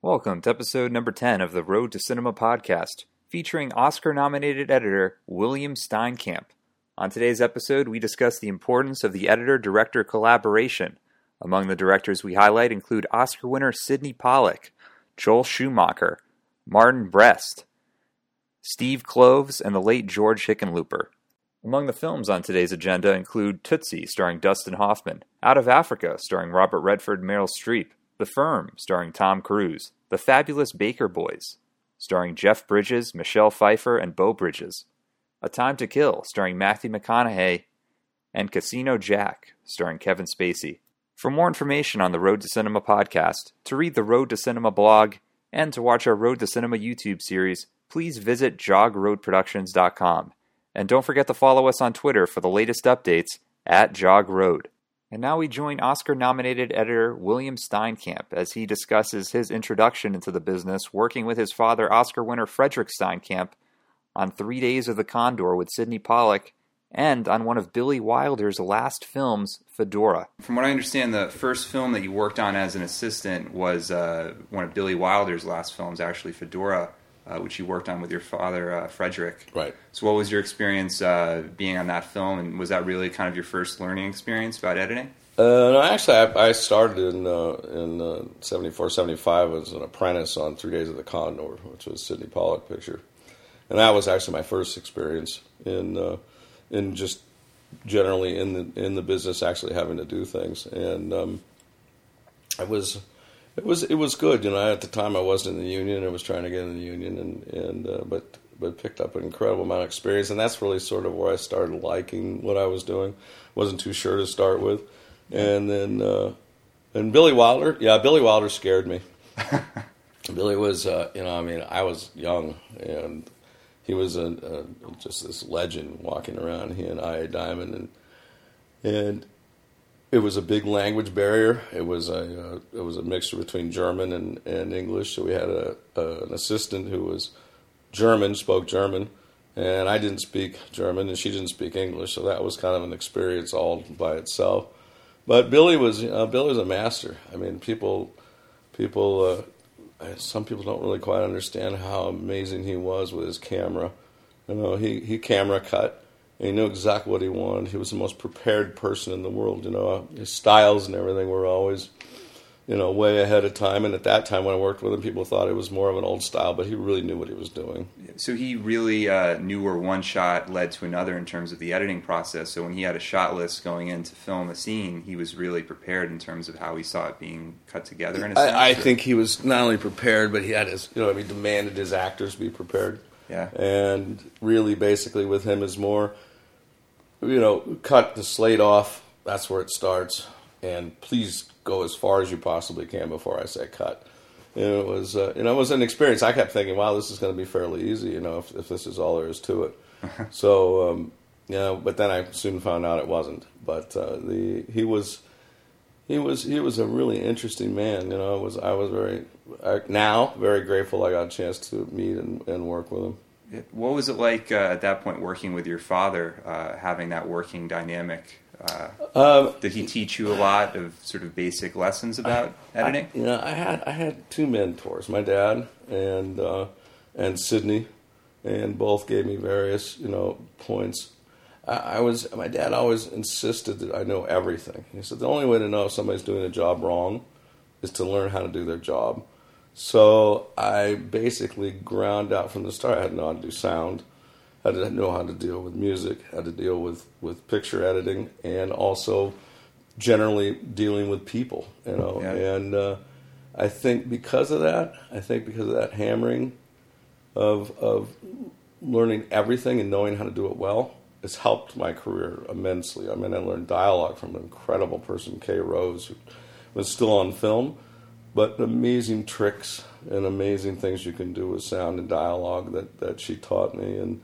Welcome to episode number 10 of the Road to Cinema podcast, featuring Oscar nominated editor William Steinkamp. On today's episode, we discuss the importance of the editor director collaboration. Among the directors we highlight include Oscar winner Sydney Pollack, Joel Schumacher, Martin Brest, Steve Kloves, and the late George Hickenlooper. Among the films on today's agenda include Tootsie, starring Dustin Hoffman, Out of Africa, starring Robert Redford and Meryl Streep, The Firm, starring Tom Cruise, The Fabulous Baker Boys, starring Jeff Bridges, Michelle Pfeiffer, and Beau Bridges, A Time to Kill, starring Matthew McConaughey, and Casino Jack, starring Kevin Spacey. For more information on the Road to Cinema podcast, to read the Road to Cinema blog, and to watch our Road to Cinema YouTube series, please visit jogroadproductions.com. And don't forget to follow us on Twitter for the latest updates at Jog Road. And now we join Oscar nominated editor William Steinkamp as he discusses his introduction into the business working with his father, Oscar winner Fredric Steinkamp, on Three Days of the Condor with Sydney Pollack, and on one of Billy Wilder's last films, Fedora. From what I understand, the first film that you worked on as an assistant was uh, one of Billy Wilder's last films, actually, Fedora uh, which you worked on with your father, uh, Fredric. Right. So, what was your experience uh, being on that film, and was that really kind of your first learning experience about editing? Uh, no, actually, I, I started in uh, in uh, 74, 75 as an apprentice on Three Days of the Condor, which was Sydney Pollack picture, and that was actually my first experience in uh, in just generally in the in the business, actually having to do things, and um, I was it was it was good. You know, at the time I wasn't in the union. I was trying to get in the union, and and uh, but but picked up an incredible amount of experience, and that's really sort of where I started liking what I was doing. wasn't too sure to start with, and then uh, and Billy Wilder, yeah, Billy Wilder scared me. Billy was, uh, you know, I mean, I was young, and he was a, a, just this legend walking around. He and I, Diamond, and and it was a big language barrier. It was a uh, it was a mixture between German and, and English. So we had a, a, an assistant who was German, spoke German, and I didn't speak German, and she didn't speak English. So that was kind of an experience all by itself. But Billy was uh, Billy was a master. I mean, people people uh, some people don't really quite understand how amazing he was with his camera. You know, he he camera cut he knew exactly what he wanted. He was the most prepared person in the world. You know, his styles and everything were always, you know, way ahead of time. And at that time, when I worked with him, people thought it was more of an old style, but he really knew what he was doing. So he really uh, knew where one shot led to another in terms of the editing process. So when he had a shot list going in to film a scene, he was really prepared in terms of how he saw it being cut together. In a sense, I, I think he was not only prepared, but he had his, you know, he demanded his actors be prepared. Yeah. And really, basically, with him is more you know, cut the slate off. That's where it starts. And please go as far as you possibly can before I say cut. And it was, uh, you know, it was an experience. I kept thinking, wow, this is going to be fairly easy, you know, if, if this is all there is to it. so, um, you know, but then I soon found out it wasn't. But uh, the he was he was he was a really interesting man. You know, I was I was very uh, now very grateful I got a chance to meet and, and work with him. What was it like uh, at that point working with your father, uh, having that working dynamic? Uh, um, did he teach you a lot of sort of basic lessons about I, editing? I, you know, I had I had two mentors, my dad and uh, and Sydney, and both gave me various you know points. I, I was my dad always insisted that I know everything. He said the only way to know if somebody's doing a job wrong is to learn how to do their job. So I basically ground out from the start. I had to know how to do sound, had to know how to deal with music, had to deal with, with picture editing, and also generally dealing with people. You know, yeah. and uh, I think because of that, I think because of that hammering of of learning everything and knowing how to do it well, it's helped my career immensely. I mean, I learned dialogue from an incredible person, Kay Rose, who was still on film but amazing tricks and amazing things you can do with sound and dialogue that, that she taught me. And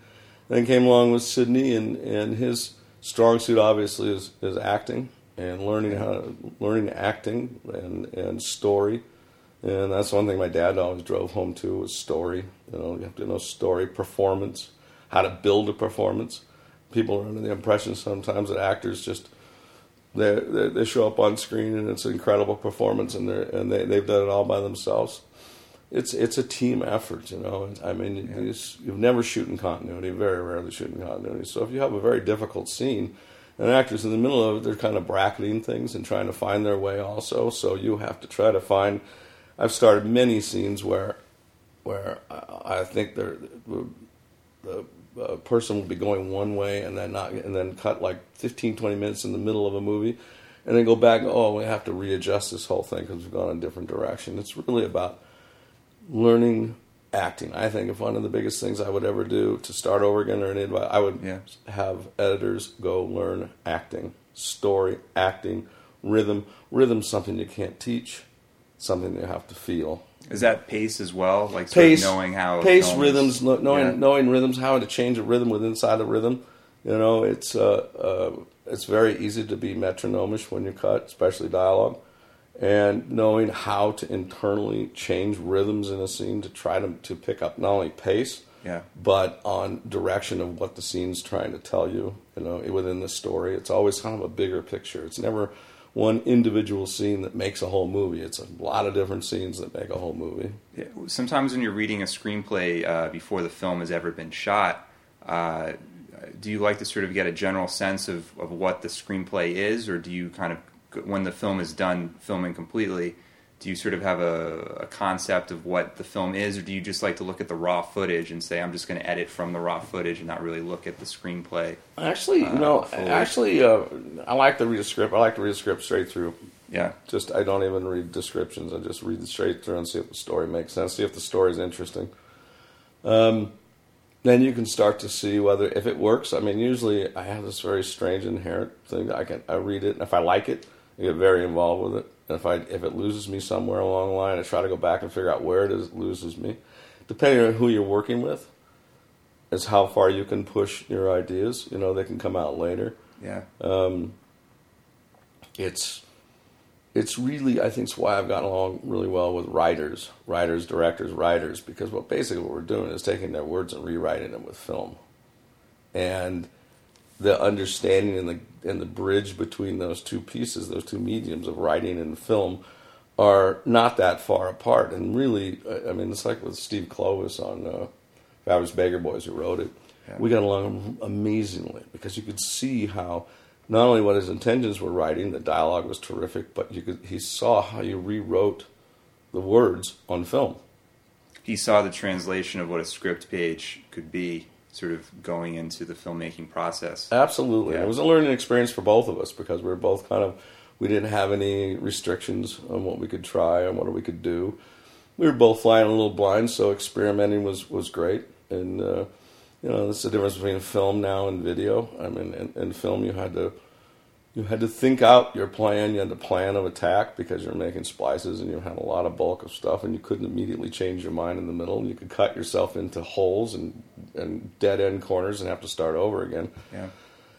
then came along with Sydney, and, and his strong suit obviously is, is acting and learning how to, learning acting and, and story. And that's one thing my dad always drove home to was story. You know, you have to know story, performance, how to build a performance. People are under the impression sometimes that actors just they, they, they show up on screen and it's an incredible performance and they and they they've done it all by themselves. it's it's a team effort, you know. I mean, yeah. you you've never shoot in continuity, very rarely shoot in continuity. So if you have a very difficult scene, and actors in the middle of it, they're kind of bracketing things and trying to find their way also. So you have to try to find. I've started many scenes where, where I think the, the person will be going one way and then not, and then cut like 15, 20 minutes in the middle of a movie, and then go back. oh, we have to readjust this whole thing because we've gone in a different direction. It's really about learning acting. I think if one of the biggest things I would ever do to start over again or any advice, I would yeah. have editors go learn acting, story, acting, rhythm. Rhythm's something you can't teach, something you have to feel. Is that pace as well? Like pace, knowing how pace, rhythms, knowing yeah. knowing rhythms, how to change a rhythm within inside a rhythm. You know, it's uh, uh, it's very easy to be metronomish when you cut, especially dialogue and knowing how to internally change rhythms in a scene to try to, to pick up not only pace, yeah. but on direction of what the scene's trying to tell you, you know, within the story. It's always kind of a bigger picture. It's never one individual scene that makes a whole movie. It's a lot of different scenes that make a whole movie. Yeah. Sometimes when you're reading a screenplay uh, before the film has ever been shot, uh, do you like to sort of get a general sense of, of what the screenplay is, or do you kind of when the film is done filming completely, do you sort of have a, a, concept of what the film is, or do you just like to look at the raw footage and say, I'm just going to edit from the raw footage and not really look at the screenplay? Actually, uh, no. Actually, uh, I like to read a script. I like to read a script straight through. Yeah. Just I don't even read descriptions. I just read it straight through and see if the story makes sense. See if the story is interesting. Um, then you can start to see whether if it works. I mean, usually I have this very strange inherent thing. I can I read it, and if I like it, I get very involved with it. And if I if it loses me somewhere along the line, I try to go back and figure out where it is it loses me. Depending on who you're working with, is how far you can push your ideas. You know, they can come out later. Yeah. Um, it's it's really I think it's why I've gotten along really well with writers, writers, directors, writers, because what basically what we're doing is taking their words and rewriting them with film, and the understanding and the and the bridge between those two pieces, those two mediums of writing and film, are not that far apart. And really, I mean, it's like with Steve Kloves on uh, Fabulous Baker Boys, who wrote it. Yeah. We got along amazingly because you could see how not only what his intentions were writing, the dialogue was terrific, but you could he saw how you rewrote the words on film. He saw the translation of what a script page could be sort of going into the filmmaking process. Absolutely. Yeah. It was a learning experience for both of us because we were both kind of, we didn't have any restrictions on what we could try and what we could do. We were both flying a little blind, so experimenting was, was great. And, uh, you know, is the difference between film now and video. I mean, in, in film, you had to you had to think out your plan. You had the plan of attack because you're making splices and you had a lot of bulk of stuff, and you couldn't immediately change your mind in the middle. And you could cut yourself into holes and and dead end corners and have to start over again. Yeah.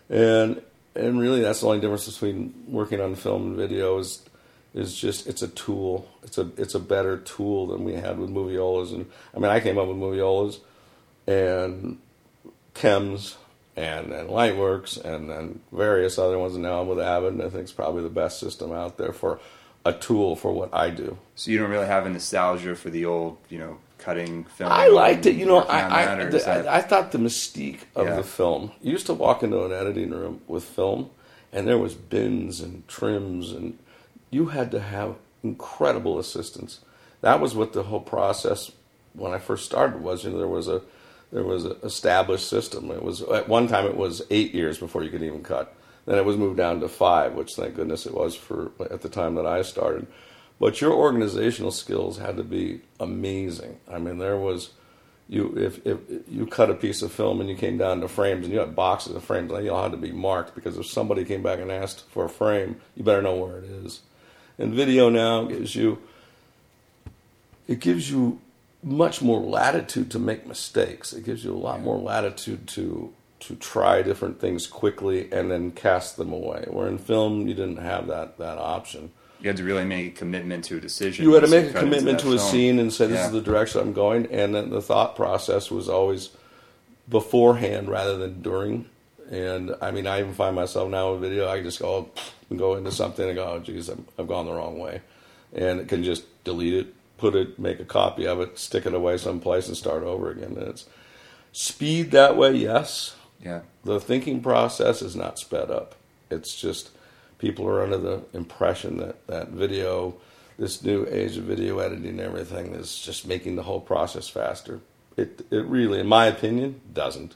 And and really, that's the only difference between working on film and video is is just it's a tool. It's a it's a better tool than we had with moviolas. And I mean, I came up with moviolas and KEMs and then Lightworks and then various other ones. And now I'm with Avid, and I think it's probably the best system out there for a tool for what I do. So you don't really have a nostalgia for the old, you know, cutting film. I liked it. You know, I I, the, that... I, thought the mystique of yeah. the film. You used to walk into an editing room with film, and there was bins and trims, and you had to have incredible assistance. That was what the whole process when I first started was. You know, there was a there was an established system. It was at one time it was eight years before you could even cut. Then it was moved down to five, which thank goodness it was for at the time that I started. But your organizational skills had to be amazing. I mean, there was you if, if you cut a piece of film and you came down to frames and you had boxes of frames, they all had to be marked because if somebody came back and asked for a frame, you better know where it is. And video now gives you it gives you much more latitude to make mistakes. It gives you a lot more latitude to to try different things quickly and then cast them away. Where in film, you didn't have that that option. You had to really make a commitment to a decision. You had to make a commitment to a film. scene and say, "This yeah. is the direction I'm going," and then the thought process was always beforehand rather than during. And I mean, I even find myself now with video, I just go and go into something and go, "Oh, geez, i have gone the wrong way," and it can just delete it put it, make a copy of it, stick it away someplace, and start over again. And it's speed that way, yes. Yeah. The thinking process is not sped up. It's just people are under the impression that that video, this new age of video editing and everything, is just making the whole process faster. It it really, in my opinion, doesn't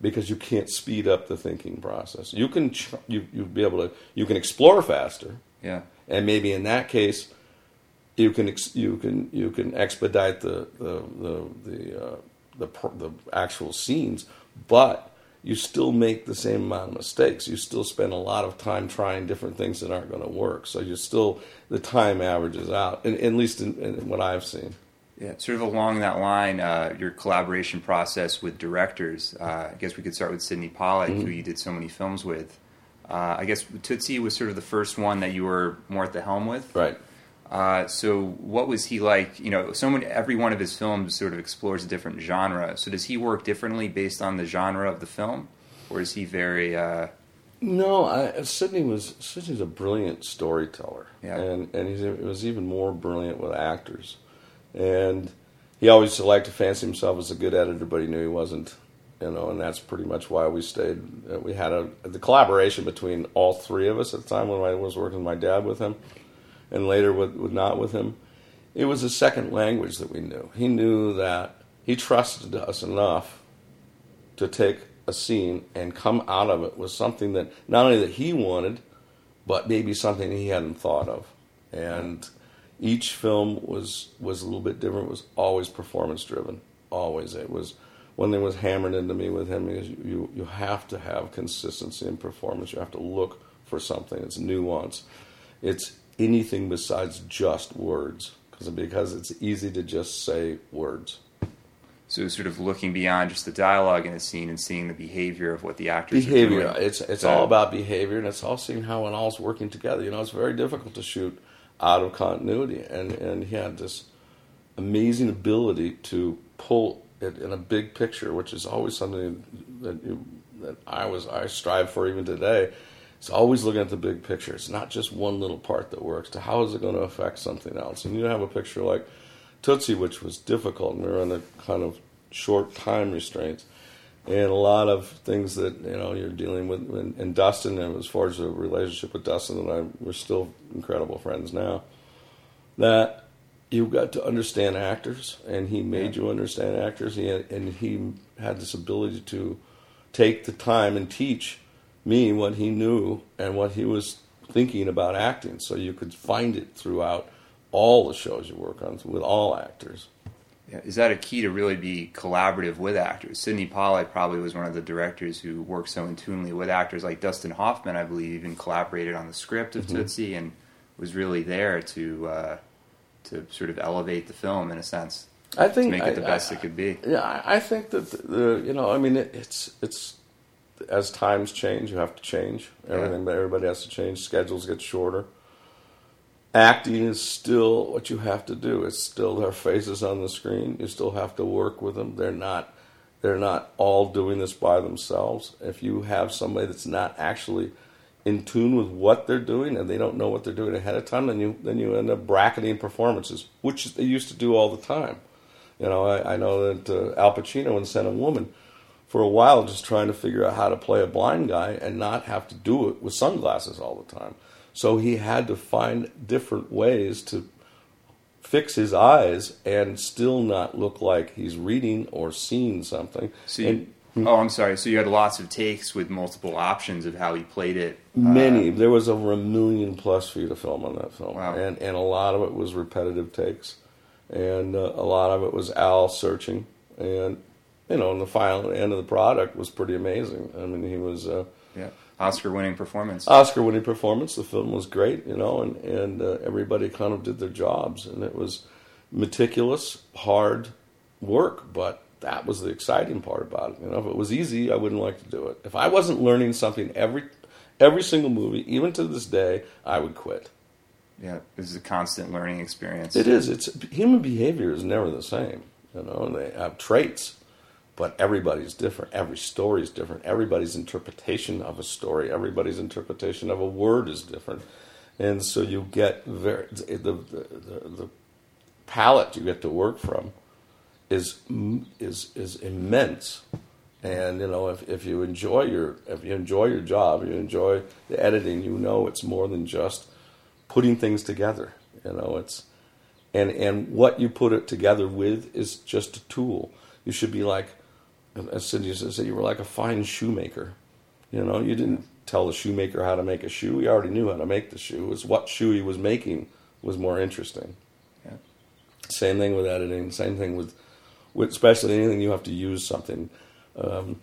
because you can't speed up the thinking process. You can ch- you you be able to you can explore faster, Yeah. and maybe in that case, you can ex- you can you can expedite the the the the, uh, the pr- the actual scenes, but you still make the same amount of mistakes. You still spend a lot of time trying different things that aren't going to work. So you still the time averages out, and at least in, in what I've seen. Yeah, sort of along that line, uh, your collaboration process with directors. Uh, I guess we could start with Sydney Pollack, who you did so many films with. Uh, I guess Tootsie was sort of the first one that you were more at the helm with. Right. Uh, so, what was he like? You know, someone every one of his films sort of explores a different genre. So, does he work differently based on the genre of the film, or is he very? Uh, No, I, Sydney was Sydney's a brilliant storyteller, Yeah. and and he was even more brilliant with actors, and he always liked to fancy himself as a good editor, but he knew he wasn't, you know, and that's pretty much why we stayed. We had a the collaboration between all three of us at the time when I was working with my dad with him, and later with, with not with him. It was a second language that we knew. He knew that he trusted us enough to take a scene and come out of it with something that not only that he wanted, but maybe something he hadn't thought of. And each film was was a little bit different. It was always performance driven. Always, it was one thing was hammered into me with him is you you have to have consistency in performance. You have to look for something. It's nuance. It's anything besides just words because because it's easy to just say words. so, sort of looking beyond just the dialogue in a scene and seeing the behavior of what the actors behavior. are doing. It's it's So- all about behavior, and it's all seeing how it all's working together. You know, it's very difficult to shoot out of continuity, and and he had this amazing ability to pull it in a big picture, which is always something that you, that I was I strive for even today. It's always looking at the big picture. It's not just one little part that works. To how is it going to affect something else? And you have a picture like Tootsie, which was difficult, and we were under kind of short time restraints and a lot of things that you know you're dealing with. And, and Dustin, and as far as the relationship with Dustin and I, we're still incredible friends now. That you've got to understand actors, and he made you understand actors. He had, and he had this ability to take the time and teach me what he knew and what he was thinking about acting, so you could find it throughout all the shows you work on with all actors. Yeah, Is that a key to really be collaborative with actors? Sydney Pollack probably was one of the directors who worked so intunely with actors. Like Dustin Hoffman, I believe, even collaborated on the script of Tootsie and was really there to uh, to sort of elevate the film in a sense, I to think make it the I- best I- it could be. Yeah, I I think that the, the you know, I mean, it, it's it's as times change, you have to change everything. But everybody has to change. Schedules get shorter. Acting is still what you have to do. It's still their faces on the screen. You still have to work with them. They're not they're not all doing this by themselves. If you have somebody that's not actually in tune with what they're doing and they don't know what they're doing ahead of time, then you then you end up bracketing performances, which they used to do all the time. You know, I, I know that uh, Al Pacino in Scent of a Woman, for a while, just trying to figure out how to play a blind guy and not have to do it with sunglasses all the time. So he had to find different ways to fix his eyes and still not look like he's reading or seeing something. So you, And oh, I'm sorry. So you had lots of takes with multiple options of how he played it. Uh, many, there was over a million plus feet of film on that film, Wow. and and a lot of it was repetitive takes, and uh, a lot of it was Al searching, and you know, and the final end of the product was pretty amazing. I mean, he was. Uh, yeah, Oscar-winning performance. Oscar-winning performance. The film was great, you know, and and uh, everybody kind of did their jobs, and it was meticulous, hard work. But that was the exciting part about it. You know, if it was easy, I wouldn't like to do it. If I wasn't learning something every every single movie, even to this day, I would quit. yeah, is a constant learning experience. It is. It's human behavior is never the same. You know, and they have traits, but everybody's different. Every story is different. Everybody's interpretation of a story, everybody's interpretation of a word is different, and so you get very the the, the, the palette you get to work from is is is immense. And you know, if, if you enjoy your if you enjoy your job, you enjoy the editing, you know it's more than just putting things together. You know, it's and and what you put it together with is just a tool. You should be like, as Sydney said, you were like a fine shoemaker. You know, you didn't tell the shoemaker how to make a shoe. He already knew how to make the shoe. It was what shoe he was making was more interesting. Yeah. Same thing with editing. Same thing with, with especially anything you have to use something. Um,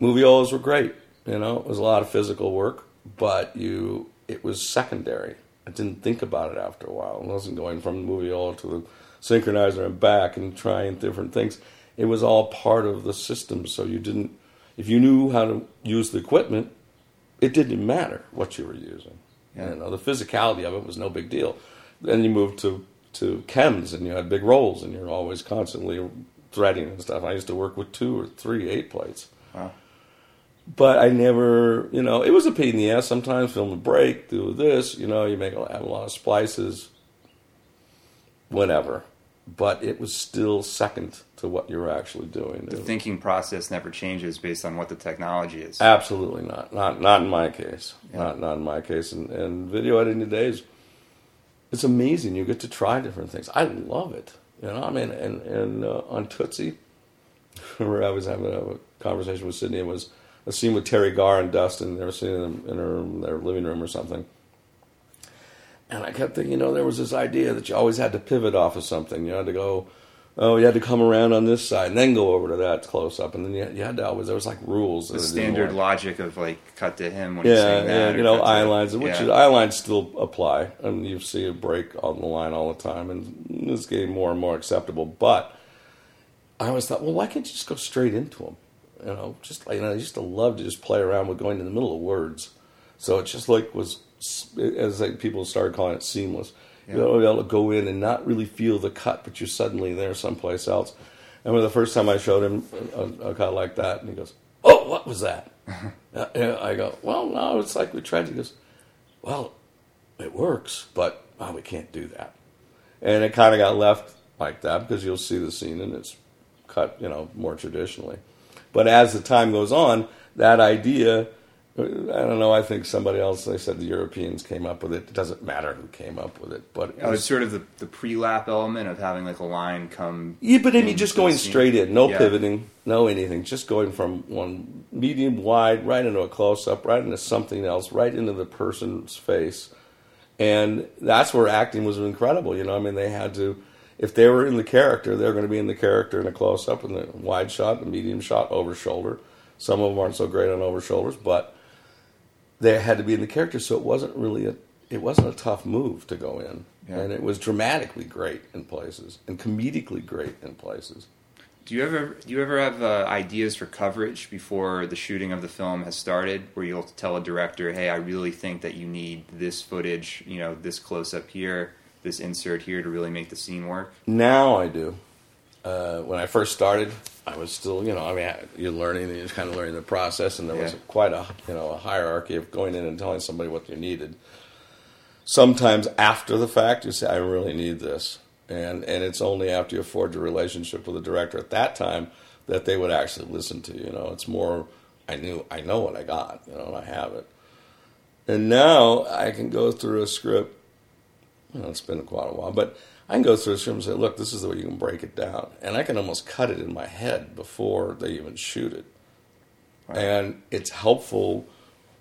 moviolas were great. You know, it was a lot of physical work, but you it was secondary. I didn't think about it after a while. I wasn't going from the moviola to the synchronizer and back and trying different things. It was all part of the system. So you didn't, if you knew how to use the equipment, it didn't matter what you were using. Yeah. You know, the physicality of it was no big deal. Then you moved to to KEMs and you had big rolls and you're always constantly threading and stuff. I used to work with two or three eight plates. Wow. But I never, you know, it was a pain in the ass. Sometimes film a break, do this, you know, you make a, have a lot of splices, whatever. But it was still second to what you were actually doing. The thinking process never changes based on what the technology is. Absolutely not. Not not in my case. Yeah. Not not in my case. And, and video editing today is it's amazing. You get to try different things. I love it. You know, I mean, and and uh, on Tootsie, remember I was having a conversation with Sydney. It was a scene with Teri Garr and Dustin. They were sitting in, in her, their living room or something. And I kept thinking, you know, there was this idea that you always had to pivot off of something. You had to go, oh, you had to come around on this side and then go over to that close up, and then you had, you had to always there was like rules. The standard logic of like cut to him when yeah, he's saying that. Yeah, you know, eye lines, which yeah. is, eye lines still apply, I and you see a break on the line all the time, and it's getting more and more acceptable. But I always thought, well, why can't you just go straight into them? You know, just you know, I used to love to just play around with going in the middle of words. So it just like was as like people started calling it seamless. Yeah. You know, be able to go in and not really feel the cut, but you're suddenly there someplace else. And when the first time I showed him a, a cut like that, and he goes, "Oh, what was that?" uh, I go, "Well, no, it's like we tried." He goes, "Well, it works, but we can't do that." And it kind of got left like that because you'll see the scene and it's cut, you know, more traditionally. But as the time goes on, that idea, I don't know, I think somebody else, they said the Europeans came up with it. It doesn't matter who came up with it. But it oh, it's sort of the, the pre lap element of having like a line come. Yeah, but then you just going straight in, no yeah. pivoting, no anything, just going from one medium wide right into a close up, right into something else, right into the person's face. And that's where acting was incredible. You know, I mean, they had to if they were in the character, they're going to be in the character in a close up, in the wide shot, the medium shot, over shoulder. Some of them aren't so great on over shoulders, but they had to be in the character, so it wasn't really a it wasn't a tough move to go in, yeah. and it was dramatically great in places and comedically great in places. Do you ever do you ever have uh, ideas for coverage before the shooting of the film has started, where you'll tell a director, "Hey, I really think that you need this footage, you know, this close up here." this insert here to really make the scene work? Now I do. Uh, when I first started, I was still, you know, I mean, you're learning, you're kind of learning the process, and there yeah. was quite a, you know, a hierarchy of going in and telling somebody what you needed. Sometimes after the fact, you say, "I really need this," and and it's only after you forge a relationship with the director at that time that they would actually listen to you. You know, it's more, I knew, I know what I got, you know, and I have it. And now I can go through a script you know, it's been quite a while, but I can go through this room and say, look, this is the way you can break it down. And I can almost cut it in my head before they even shoot it. Right. And it's helpful,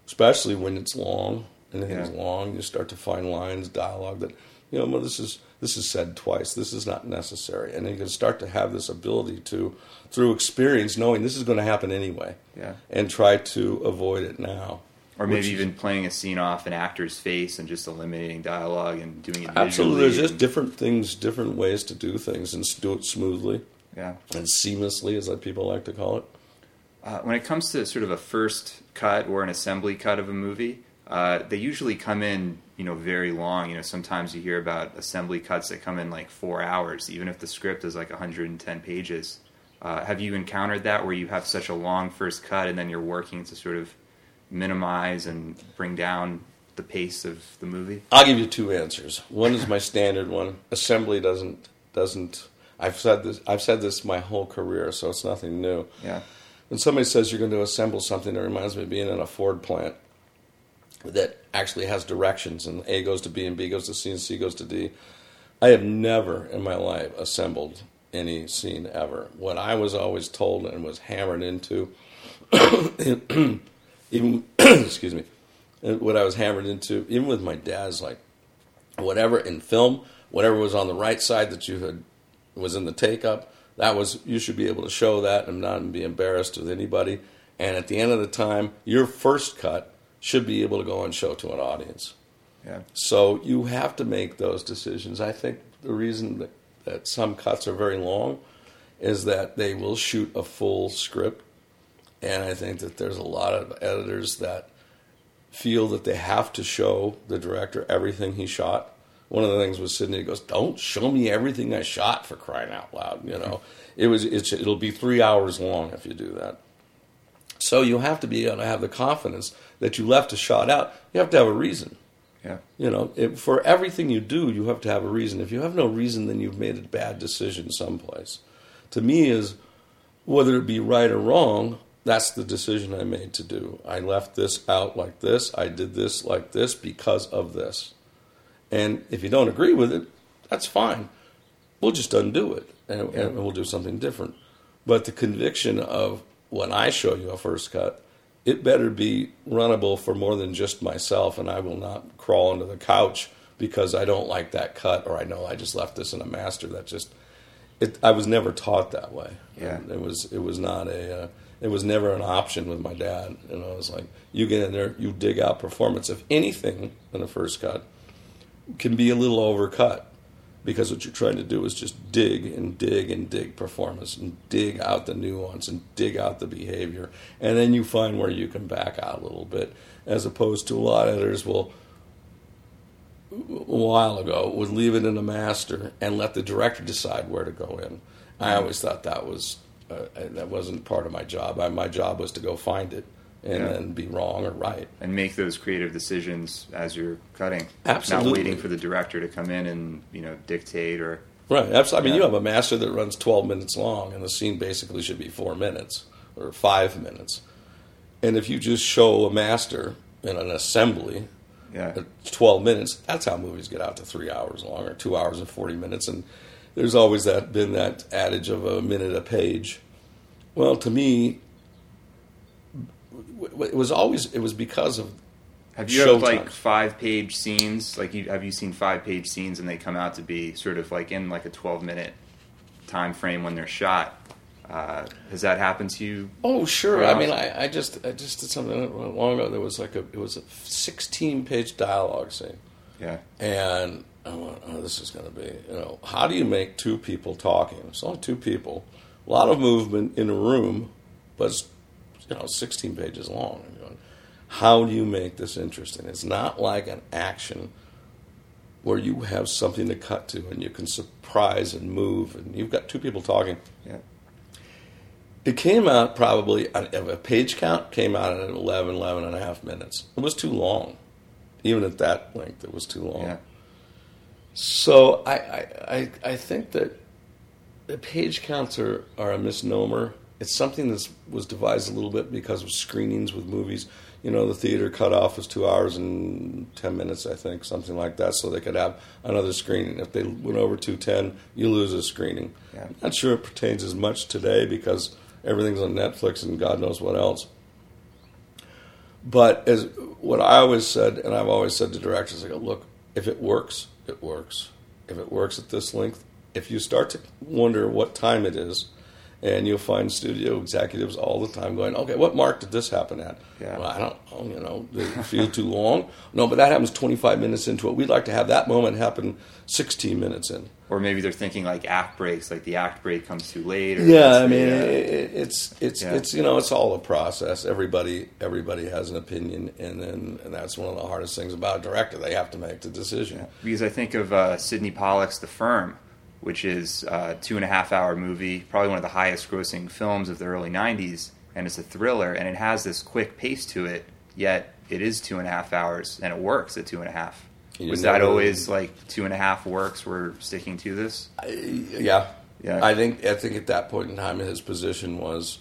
especially when it's long. Anything's yeah. long, you start to find lines, dialogue that, you know, well, this is this is said twice. This is not necessary. And you can start to have this ability to, through experience, knowing this is going to happen anyway. Yeah. And try to avoid it now or maybe Which even playing a scene off an actor's face and just eliminating dialogue and doing it. Absolutely, there's just different things, different ways to do things, and do it smoothly. Yeah, and seamlessly, as people like to call it. Uh, when it comes to sort of a first cut or an assembly cut of a movie, uh, they usually come in, you know, very long. You know, sometimes you hear about assembly cuts that come in like four hours, even if the script is like 110 pages. Uh, have you encountered that where you have such a long first cut and then you're working to sort of minimize and bring down the pace of the movie? I'll give you two answers. One is my standard one. Assembly doesn't doesn't. I've said this. I've said this my whole career, so it's nothing new. Yeah. When somebody says you're going to assemble something, it reminds me of being in a Ford plant that actually has directions, and A goes to B, and B goes to C, and C goes to D. I have never in my life assembled any scene ever. What I was always told and was hammered into, even excuse me, what I was hammered into, even with my dad's like, whatever in film, whatever was on the right side that you had was in the take up, that was you should be able to show that and not be embarrassed with anybody. And at the end of the time, your first cut should be able to go and show to an audience. Yeah. So you have to make those decisions. I think the reason that, that some cuts are very long is that they will shoot a full script. And I think that there's a lot of editors that feel that they have to show the director everything he shot. One of the things was Sydney goes, "Don't show me everything I shot for crying out loud." You know, it was it's, it'll be three hours long if you do that. So you have to be able to have the confidence that you left a shot out. You have to have a reason. Yeah. You know, it, for everything you do, you have to have a reason. If you have no reason, then you've made a bad decision someplace. To me, is whether it be right or wrong, that's the decision I made to do. I left this out like this. I did this like this because of this. And if you don't agree with it, that's fine. We'll just undo it and, and we'll do something different. But the conviction of when I show you a first cut, it better be runnable for more than just myself, and I will not crawl under the couch because I don't like that cut or I know I just left this in a master. That just, it, I was never taught that way. Yeah. And it was it was not a uh, it was never an option with my dad. You know, it was like you get in there, you dig out performance. If anything in the first cut can be a little overcut because what you're trying to do is just dig and dig and dig performance and dig out the nuance and dig out the behavior and then you find where you can back out a little bit as opposed to a lot of editors will a while ago would leave it in the master and let the director decide where to go in i always thought that was uh, that wasn't part of my job I, my job was to go find it and Yeah. then be wrong or right And make those creative decisions as you're cutting. Absolutely. Not waiting for the director to come in and you know dictate or Right. Absolutely. I mean, you have a master that runs 12 minutes long, and the scene basically should be four minutes or five minutes. And if you just show a master in an assembly yeah. 12 minutes, that's how movies get out to three hours long or two hours and 40 minutes. And there's always that been that adage of a minute a page. Well, to me, it was always it was because of Have you had like five page scenes? Like, you, have you seen five page scenes and they come out to be sort of like in like a twelve minute time frame when they're shot? Uh, has that happened to you? Oh, sure. I mean. I, I just I just did something long ago. There was like a it was a 16 page dialogue scene, Yeah, and I went, oh, this is going to be you know how do you make two people talking? It's only two people, a lot of movement in a room, but it's you know 16 pages long. Going, how do you make this interesting? It's not like an action where you have something to cut to and you can surprise and move, and you've got two people talking. yeah, It came out probably, a page count came out at 11, 11 and a half minutes. It was too long. Even at that length, it was too long. yeah. So I, I, I, think that the page counts are, are a misnomer. It's something that was devised a little bit because of screenings with movies. You know, the theater cutoff was two hours and 10 minutes, I think, something like that, so they could have another screening. If they went over 210, you lose a screening. Yeah. I'm not sure it pertains as much today because everything's on Netflix and God knows what else. But as what I always said, and I've always said to directors, I go, look, if it works, it works. If it works at this length, if you start to wonder what time it is, and you'll find studio executives all the time going, okay, what mark did this happen at? Yeah. Well, I don't you know, did it feel too long? No, but that happens 25 minutes into it. We'd like to have that moment happen 16 minutes in. Or maybe they're thinking like act breaks, like the act break comes too late. Or Yeah, I mean, uh, it, it's it's Yeah. it's you know, it's all a process. Everybody everybody has an opinion, and then and that's one of the hardest things about a director. They have to make the decision. because I think of uh, Sydney Pollack's The Firm, which is a two and a half hour movie, probably one of the highest grossing films of the early 90s, and it's a thriller, and it has this quick pace to it, yet it is two and a half hours, and it works at two and a half. You Was that always like two and a half works were sticking to this? Yeah, Yeah. I think I think at that point in time, his position was,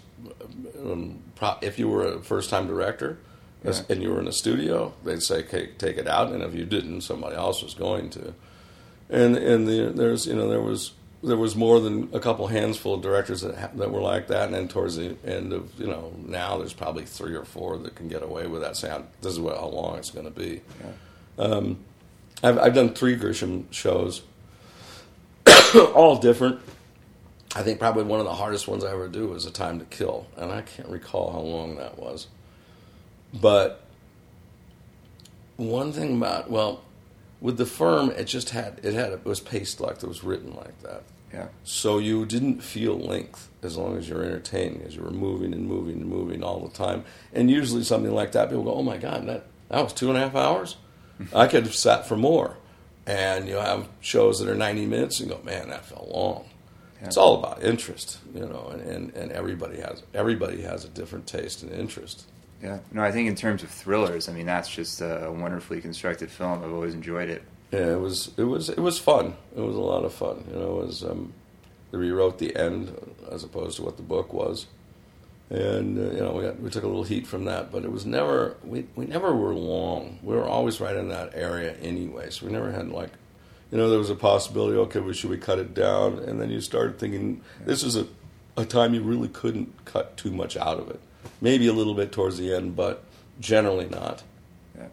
um, pro- if you were a first time director, Yeah. and you were in a studio, they'd say okay, take it out, and if you didn't, somebody else was going to. And and the, there's you know there was there was more than a couple handsful of directors that that were like that, and then towards the end of you know now there's probably three or four that can get away with that. Saying this is what how long it's going to be. Um, I've, I've done three Grisham shows, all different. I think probably one of the hardest ones I ever do was A Time to Kill, and I can't recall how long that was. But one thing about well, with the firm, it just had it had it was paced like it was written like that. Yeah. So you didn't feel length as long as you're entertaining, as you were moving and moving and moving all the time. And usually something like that, people go, "Oh my God, that that was two and a half hours. I could have sat for more." And you have shows that are 90 minutes, and go, "Man, that felt long." It's all about interest, you know, and, and, and everybody has everybody has a different taste and interest. Yeah. No, I think in terms of thrillers, I mean, that's just a wonderfully constructed film. I've always enjoyed it. Yeah, it was it was it was fun. It was a lot of fun. You know, it was um, they rewrote the end as opposed to what the book was, and uh, you know we got, we took a little heat from that, but it was never we we never were long. We were always right in that area anyway, so we never had like. You know, there was a possibility. Okay, well, should we cut it down? And then you started thinking, this is a, a time you really couldn't cut too much out of it. Maybe a little bit towards the end, but generally not.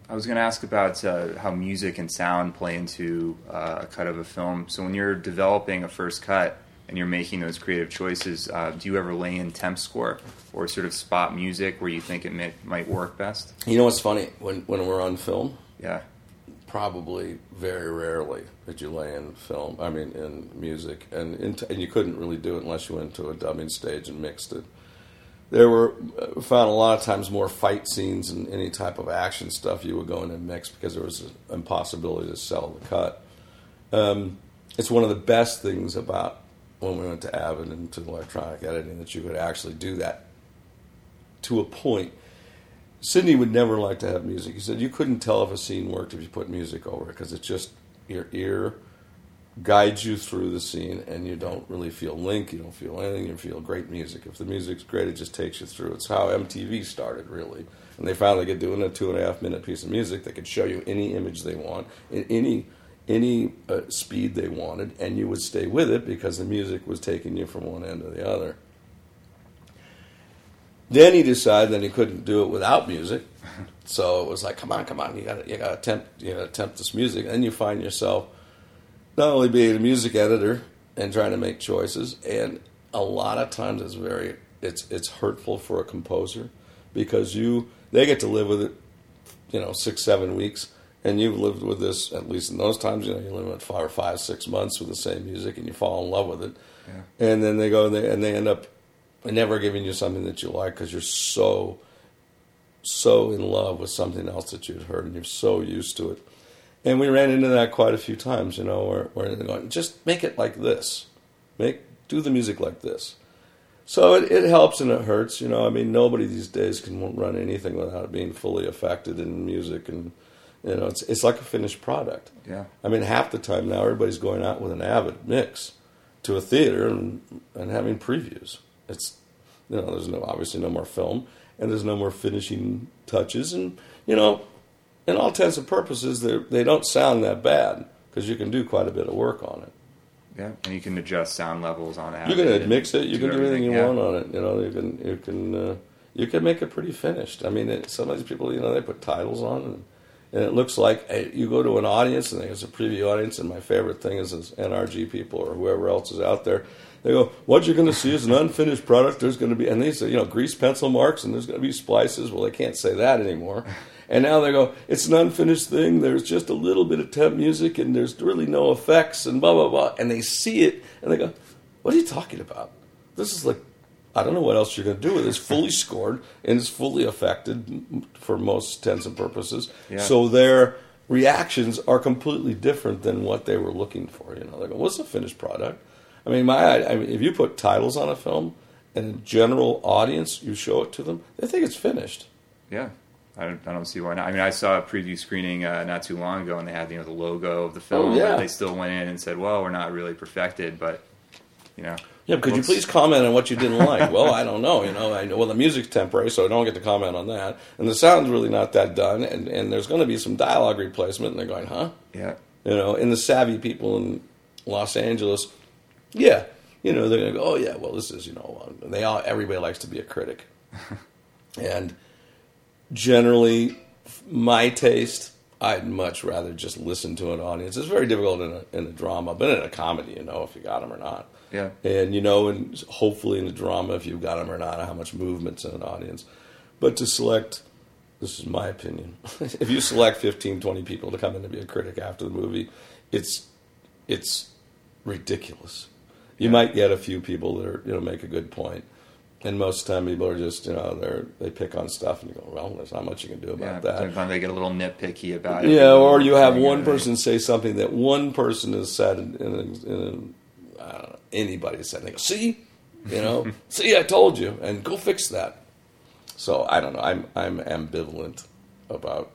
I was going to ask about uh, how music and sound play into uh, a cut of a film. So when you're developing a first cut and you're making those creative choices, uh, do you ever lay in temp score or sort of spot music where you think it may, might work best? You know what's funny when when we're on film, Yeah. probably very rarely did you lay in film. I mean, in music, and in and you couldn't really do it unless you went to a dubbing stage and mixed it. There were uh, found a lot of times more fight scenes and any type of action stuff you would go in and mix because there was an impossibility to sell the cut. Um, it's one of the best things about when we went to Avid and to electronic editing that you could actually do that to a point. Sydney would never like to have music. He said you couldn't tell if a scene worked if you put music over it because it's just your ear guides you through the scene and you don't really feel link, you don't feel anything, you feel great music. If the music's great, it just takes you through. It's how MTV started, really. And they they could do a two and a half minute piece of music, they could show you any image they want, in any any uh, speed they wanted, and you would stay with it because the music was taking you from one end to the other. Then he decided that he couldn't do it without music, so it was like, come on, come on, you got you got to attempt, you got to attempt this music, and then you find yourself not only being a music editor and trying to make choices, and a lot of times it's very it's it's hurtful for a composer because you they get to live with it, you know, six seven weeks, and you've lived with this at least in those times. You know, you live with five or five six months with the same music, and you fall in love with it, Yeah. and then they go and they, and they end up never giving you something that you like because you're so so in love with something else that you'd heard and you're so used to it. And we ran into that quite a few times, you know, where, where they're going, just make it like this. Make do the music like this. So it, it helps and it hurts, you know. I mean, nobody these days can run anything without it being fully affected in music, and you know, it's it's like a finished product. Yeah. I mean, half the time now, everybody's going out with an Avid mix to a theater and, and having previews. It's you know, there's no obviously no more film, and there's no more finishing touches, and you know, in all intents and purposes, they they don't sound that bad because you can do quite a bit of work on it. Yeah. And you can adjust sound levels on it. You can mix it. You can do anything you yeah. want on it. You know, you can you can uh, you can make it pretty finished. I mean, it, some of these people, you know, they put titles on, and, and it looks like uh, you go to an audience, and it's a preview audience. And my favorite thing is, is NRG people or whoever else is out there. They go, "What you're going to see is an unfinished product. There's going to be," and they say, you know, grease pencil marks, and there's going to be splices. Well, they can't say that anymore. And now they go, it's an unfinished thing. There's just a little bit of temp music, and there's really no effects, and blah blah blah. And they see it, and they go, "What are you talking about? This is like, I don't know what else you're going to do with it. It's fully scored and it's fully affected for most intents and purposes. Yeah. So their reactions are completely different than what they were looking for. You know, they go, "What's a finished product?" I mean, my, I mean, if you put titles on a film and a general audience, you show it to them, they think it's finished. Yeah. I don't, I don't see why not. I mean, I saw a preview screening uh, not too long ago, and they had you know the logo of the film. Oh, yeah. But they still went in and said, "Well, we're not really perfected, but you know." Yeah, could you please comment on what you didn't like? well, I don't know. You know, I know. Well, the music's temporary, so I don't get to comment on that. And the sound's really not that done. And, and there's going to be some dialogue replacement. And they're going, huh? Yeah, You know, and the savvy people in Los Angeles, yeah, you know, they're going to go, oh yeah, well, this is you know, uh, they all everybody likes to be a critic, and generally, my taste, I'd much rather just listen to an audience. It's very difficult in a, in a drama, but in a comedy, you know, if you got them or not. yeah, And you know, and hopefully in a drama, if you've got them or not, how much movement's in an audience. But to select, this is my opinion, if you select 15, 20 people to come in to be a critic after the movie, it's it's ridiculous. You Yeah. might get a few people that are you know make a good point, and most of the time people are just you know they're they pick on stuff and you go well there's not much you can do yeah. about that. Sometimes they get a little nitpicky about it. Yeah, or you have one yeah. person say something that one person has said in, in, a, in a, I don't know, anybody said. And they go, see, you know, see, I told you, and go fix that. So I don't know. I'm I'm ambivalent about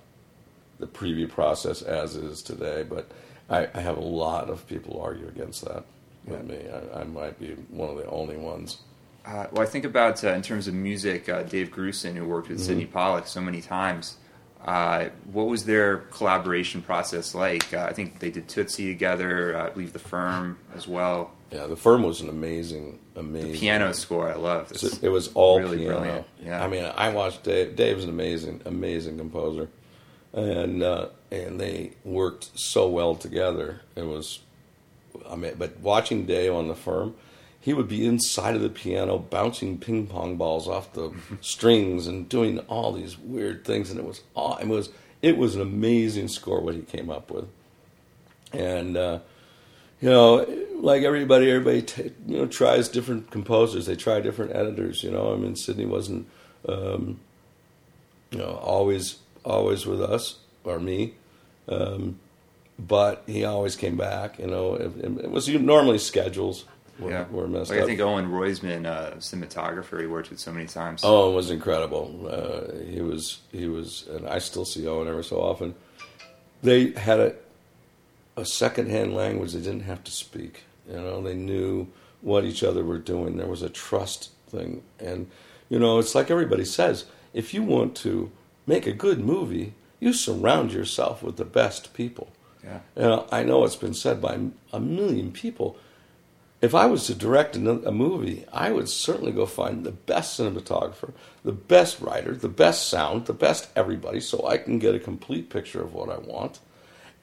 the preview process as is today, but I, I have a lot of people argue against that with me. I, I might be one of the only ones. Uh, well, I think about uh, in terms of music, uh, Dave Grusin, who worked with Mm-hmm. Sydney Pollack so many times. Uh, what was their collaboration process like? Uh, I think they did Tootsie together. Uh, I believe The Firm as well. Yeah, the firm was an amazing, amazing Piano score, I love. So it was all really piano. brilliant, yeah. I mean, I watched Dave. Dave's an amazing, amazing composer, and uh, and they worked so well together. It was, I mean, but watching Dave on the firm, he would be inside of the piano bouncing ping pong balls off the strings and doing all these weird things, and it was aw- it was it was an amazing score what he came up with, and. Uh, you know, like everybody, everybody t- you know tries different composers. They try different editors. You know, I mean, Sydney wasn't, um, you know, always always with us or me, um, but he always came back. You know, it, it was normally schedules were, yeah. were messed like up. I think Owen Roizman, uh, cinematographer, he worked with so many times. Oh, it was incredible. Uh, he was he was, and I still see Owen every so often. They had a a secondhand language they didn't have to speak. You know, they knew what each other were doing. There was a trust thing, and you know, it's like everybody says: if you want to make a good movie, you surround yourself with the best people. Yeah. And I know it's been said by a million people. If I was to direct a movie, I would certainly go find the best cinematographer, the best writer, the best sound, the best everybody, so I can get a complete picture of what I want,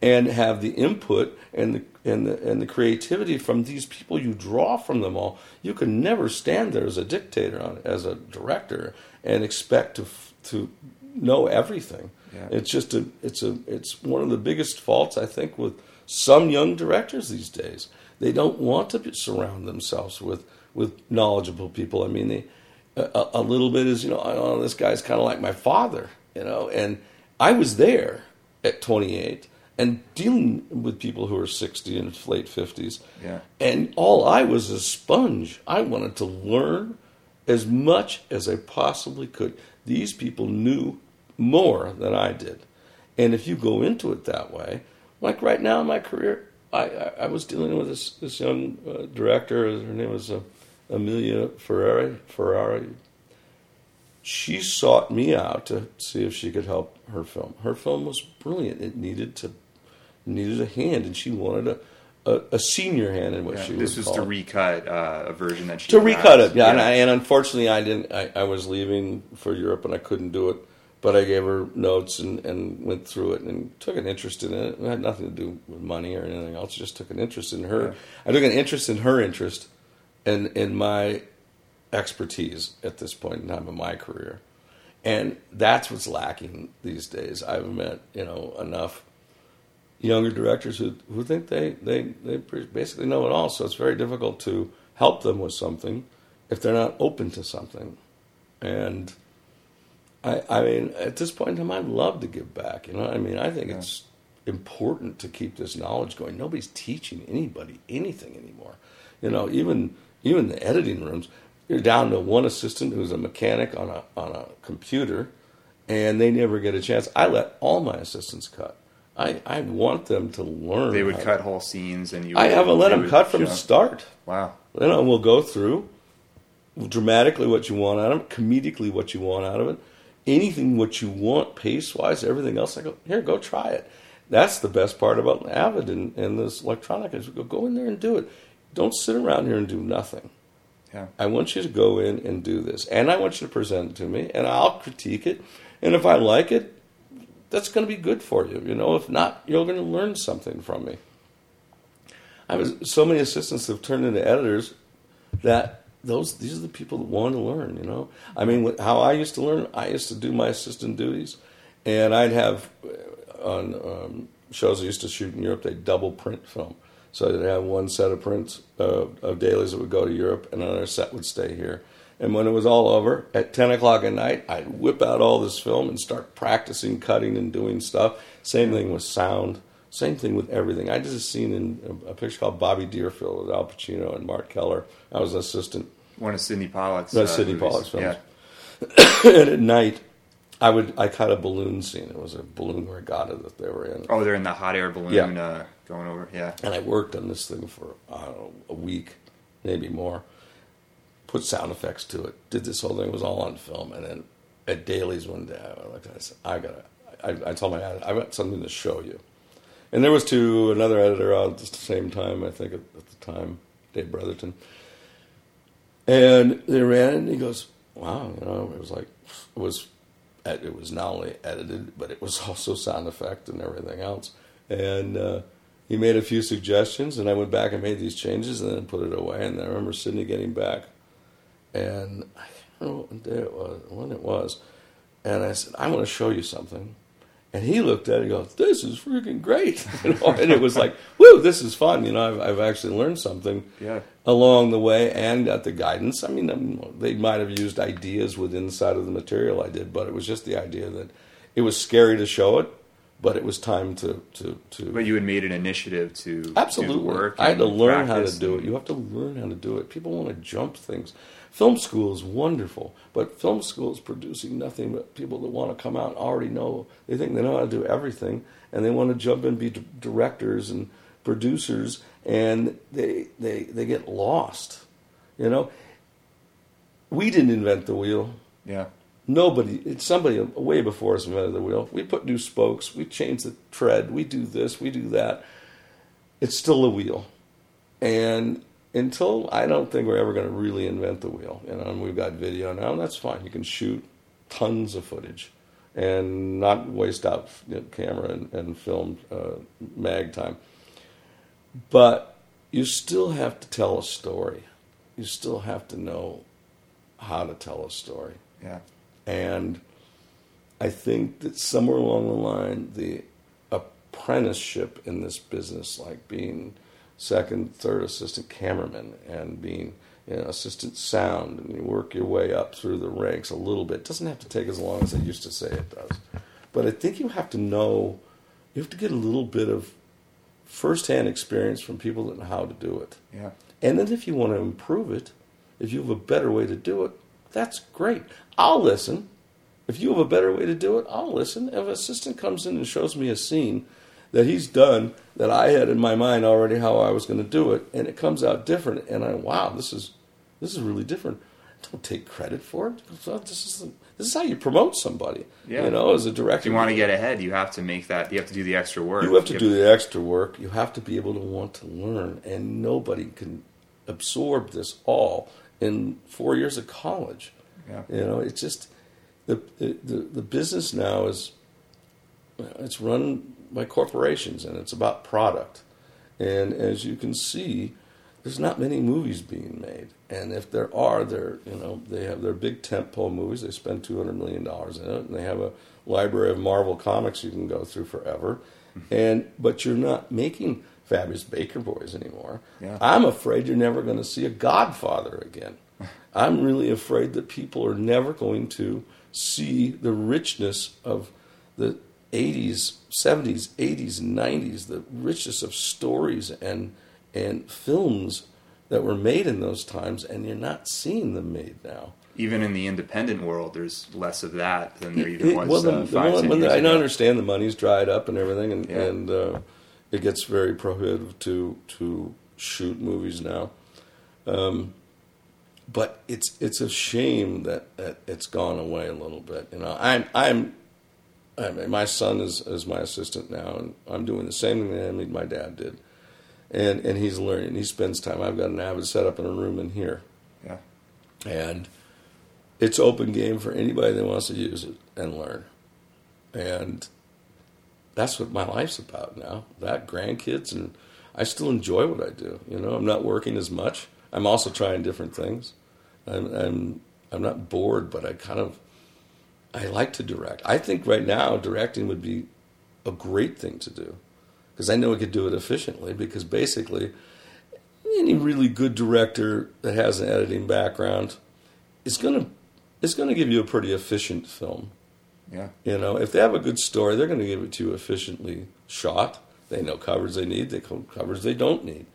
and have the input and the and the and the creativity from these people. You draw from them all. You can never stand there as a dictator, on, as a director, and expect to to know everything. Yeah. It's just a it's a it's one of the biggest faults I think with some young directors these days. They don't want to surround themselves with with knowledgeable people. I mean, they a, a little bit is you know oh this guy's kind of like my father, you know, and I was there at 28 and dealing with people who are 60 and late 50s. Yeah. And all I was a sponge. I wanted to learn as much as I possibly could. These people knew more than I did. And if you go into it that way, like right now in my career, I, I, was dealing with this, this young uh, director. Her name was uh, Amelia Ferrari. Ferrari. She sought me out to see if she could help her film. Her film was brilliant. It needed to needed a hand, and she wanted a, a, a senior hand in what Yeah, she this was This was to recut uh, a version that she to recut it. Yeah, And, I, and unfortunately, I didn't. I, I was leaving for Europe, and I couldn't do it. But I gave her notes and, and went through it and took an interest in it. It had nothing to do with money or anything else. Just took an interest in her. Yeah. I took an interest in her interest, and in my expertise at this point in time in my career, and that's what's lacking these days. I've met you know enough younger directors who who think they they they basically know it all. So it's very difficult to help them with something if they're not open to something. And I I mean, at this point in time, I'd love to give back. You know, I mean, I think Yeah. it's important to keep this knowledge going. Nobody's teaching anybody anything anymore. You know, even even the editing rooms, you're down to one assistant who's a mechanic on a on a computer, and they never get a chance. I let all my assistants cut. I, I want them to learn. They would cut whole scenes, and you. I would- haven't let them would cut from the jump. start. Wow. You know, we'll go through dramatically what you want out of it, comedically what you want out of it, anything what you want pace wise, everything else. I go here, go try it. That's the best part about Avid and, and this electronic is go go in there and do it. Don't sit around here and do nothing. Yeah. I want you to go in and do this, and I want you to present it to me, and I'll critique it. And if I like it, that's going to be good for you. You know, if not, you're going to learn something from me. I was so many assistants have turned into editors that those these are the people that want to learn. You know, I mean, how I used to learn, I used to do my assistant duties, and I'd have uh, on um, shows I used to shoot in Europe, they double print film. So they'd have one set of prints uh, of dailies that would go to Europe, and another set would stay here. And when it was all over, at 10 o'clock at night, I'd whip out all this film and start practicing cutting and doing stuff. Same thing with sound. Same thing with everything. I did a scene in a, a picture called Bobby Deerfield with Al Pacino and Marthe Keller. I was assistant. One of Sydney Pollack's. That's uh, Sydney movies. Pollack's films. Yeah. and at night, I would I caught a balloon scene. It was a balloon regatta that they were in. Oh, they're in the hot air balloon Yeah. uh, going over. Yeah. And I worked on this thing for I don't know a week, maybe more. Put sound effects to it. Did this whole thing. It was all on film. And then at dailies one day, I looked at it. I said, "I got to." I, I told my editor, "I got something to show you." And there was two another editor out at the same time. I think at, at the time, Dave Brotherton. And they ran and he goes, "Wow!" You know, it was like it was it was not only edited, but it was also sound effect and everything else. And uh, he made a few suggestions, and I went back and made these changes, and then put it away. And I remember Sydney getting back, and I don't know what day it was, when it was, and I said, "I want to show you something." And he looked at it and goes, This is freaking great. You know, and it was like, Woo, this is fun. You know, I've, I've actually learned something Yeah. along the way and got the guidance. I mean, um, they might have used ideas within inside of the material I did, but it was just the idea that it was scary to show it, but it was time to. to, to But you had made an initiative to do Absolutely. the work. I had to learn how to do it. You have to learn how to do it. People want to jump things. Film school is wonderful, but film school is producing nothing but people that want to come out and already know. They think they know how to do everything, and they want to jump and be d- directors and producers, and they they they get lost. You know, we didn't invent the wheel. Yeah. Nobody, it's somebody way before us invented the wheel. We put new spokes, we change the tread, we do this, we do that. It's still a wheel. And until I don't think we're ever going to really invent the wheel, you know, and we've got video now, and that's fine. You can shoot tons of footage and not waste out you know, camera and, and film uh, mag time. But you still have to tell a story. You still have to know how to tell a story. Yeah. And I think that somewhere along the line, the apprenticeship in this business, like being second, third assistant cameraman and being you know, assistant sound, and you work your way up through the ranks a little bit. doesn't have to take as long as they used to say it does. But I think you have to know, you have to get a little bit of firsthand experience from people that know how to do it. Yeah. And then if you want to improve it, if you have a better way to do it, that's great. I'll listen. If you have a better way to do it, I'll listen. If an assistant comes in and shows me a scene that he's done that I had in my mind already how I was going to do it, and it comes out different, and I wow, this is this is really different. Don't take credit for it. This is this is how you promote somebody. Yeah. You know, as a director, If you want to get ahead, you have to make that. You have to do the extra work. you have to do the extra work. You have to be able to want to learn, and nobody can absorb this all in four years of college. Yeah. You know, it's just the the, the business now is it's run by corporations, and it's about product. And as you can see, there's not many movies being made, and if there are, they're you know they have their big tentpole movies. They spend two hundred million dollars in it, and they have a library of Marvel comics you can go through forever. Mm-hmm. And but you're not making Fabulous Baker Boys anymore. Yeah. I'm afraid you're never going to see a Godfather again. I'm really afraid that people are never going to see the richness of the 80s, 70s, 80s, 90s, the richness of stories and and films that were made in those times, and you're not seeing them made now. even in the independent world, there's less of that than there even It- was. well, the, uh, the five, one- 10 the- I understand the money's dried up and everything, and, Yeah. and uh, it gets very prohibitive to to shoot movies now. Um, but it's it's a shame that, that it's gone away a little bit. You know, I'm I'm. I mean, my son is, is my assistant now, and I'm doing the same thing that I mean, my dad did, and and he's learning. He spends time. I've got an Avid set up in a room in here, Yeah. and it's open game for anybody that wants to use it and learn. And that's what my life's about now. That grandkids and I still enjoy what I do. You know, I'm not working as much. I'm also trying different things. I'm I'm I'm not bored, but I kind of I like to direct. I think right now directing would be a great thing to do because I know I could do it efficiently. Because basically, any really good director that has an editing background is gonna is gonna give you a pretty efficient film. Yeah. You know, if they have a good story, they're going to give it to you efficiently shot. They know covers they need, they know covers they don't need.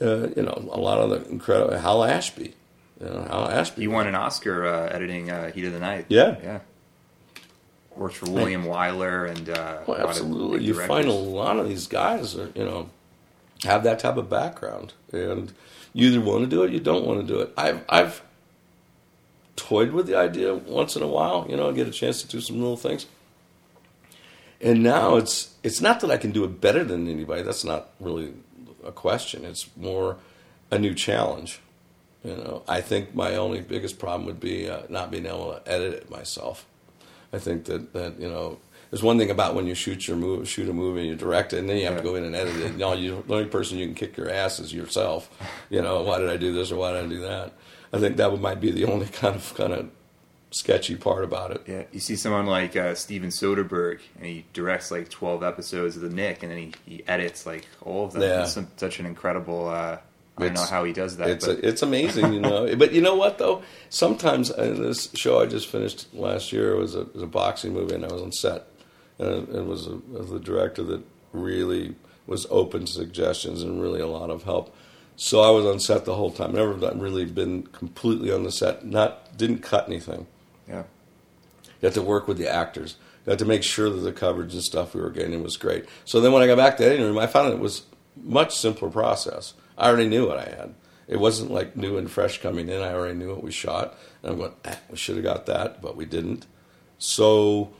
Uh, you know, a lot of the incredible Hal Ashby. You know, Hal Ashby. You won an Oscar uh, editing uh, Heat of the Night. Yeah. Yeah. Worked for William Wyler and uh, Well, a lot of absolutely. You find a lot of these guys are, you know, have that type of background, and you either want to do it, or you don't want to do it. I've I've toyed with the idea once in a while, you know, get a chance to do some little things. And now it's it's not that I can do it better than anybody. That's not really a question. It's more a new challenge. You know, I think my only biggest problem would be uh, not being able to edit it myself. I think that, that you know, there's one thing about when you shoot your movie, shoot a movie and you direct it, and then you have to go in and edit it. You know, you, the only person you can kick your ass is yourself. You know, why did I do this or why did I do that? I think that might be the only kind of kind of sketchy part about it. Yeah, you see someone like uh, Steven Soderbergh, and he directs like twelve episodes of The Knick, and then he, he edits like all of them. Yeah. It's such an incredible. Uh, I don't know how he does that. It's but a, it's amazing, you know. but you know what though? Sometimes uh, this show I just finished last year was a, was a boxing movie, and I was on set, and it was, a, was the director that really was open to suggestions and really a lot of help. So I was on set the whole time. Never really been completely on the set. Not didn't cut anything. yeah, You had to work with the actors. You had to make sure that the coverage and stuff we were getting was great. So then when I got back to the editing room, I found it was much simpler process. I already knew what I had. It wasn't like new and fresh coming in. I already knew what we shot. And I'm going, eh, we should have got that, but we didn't. So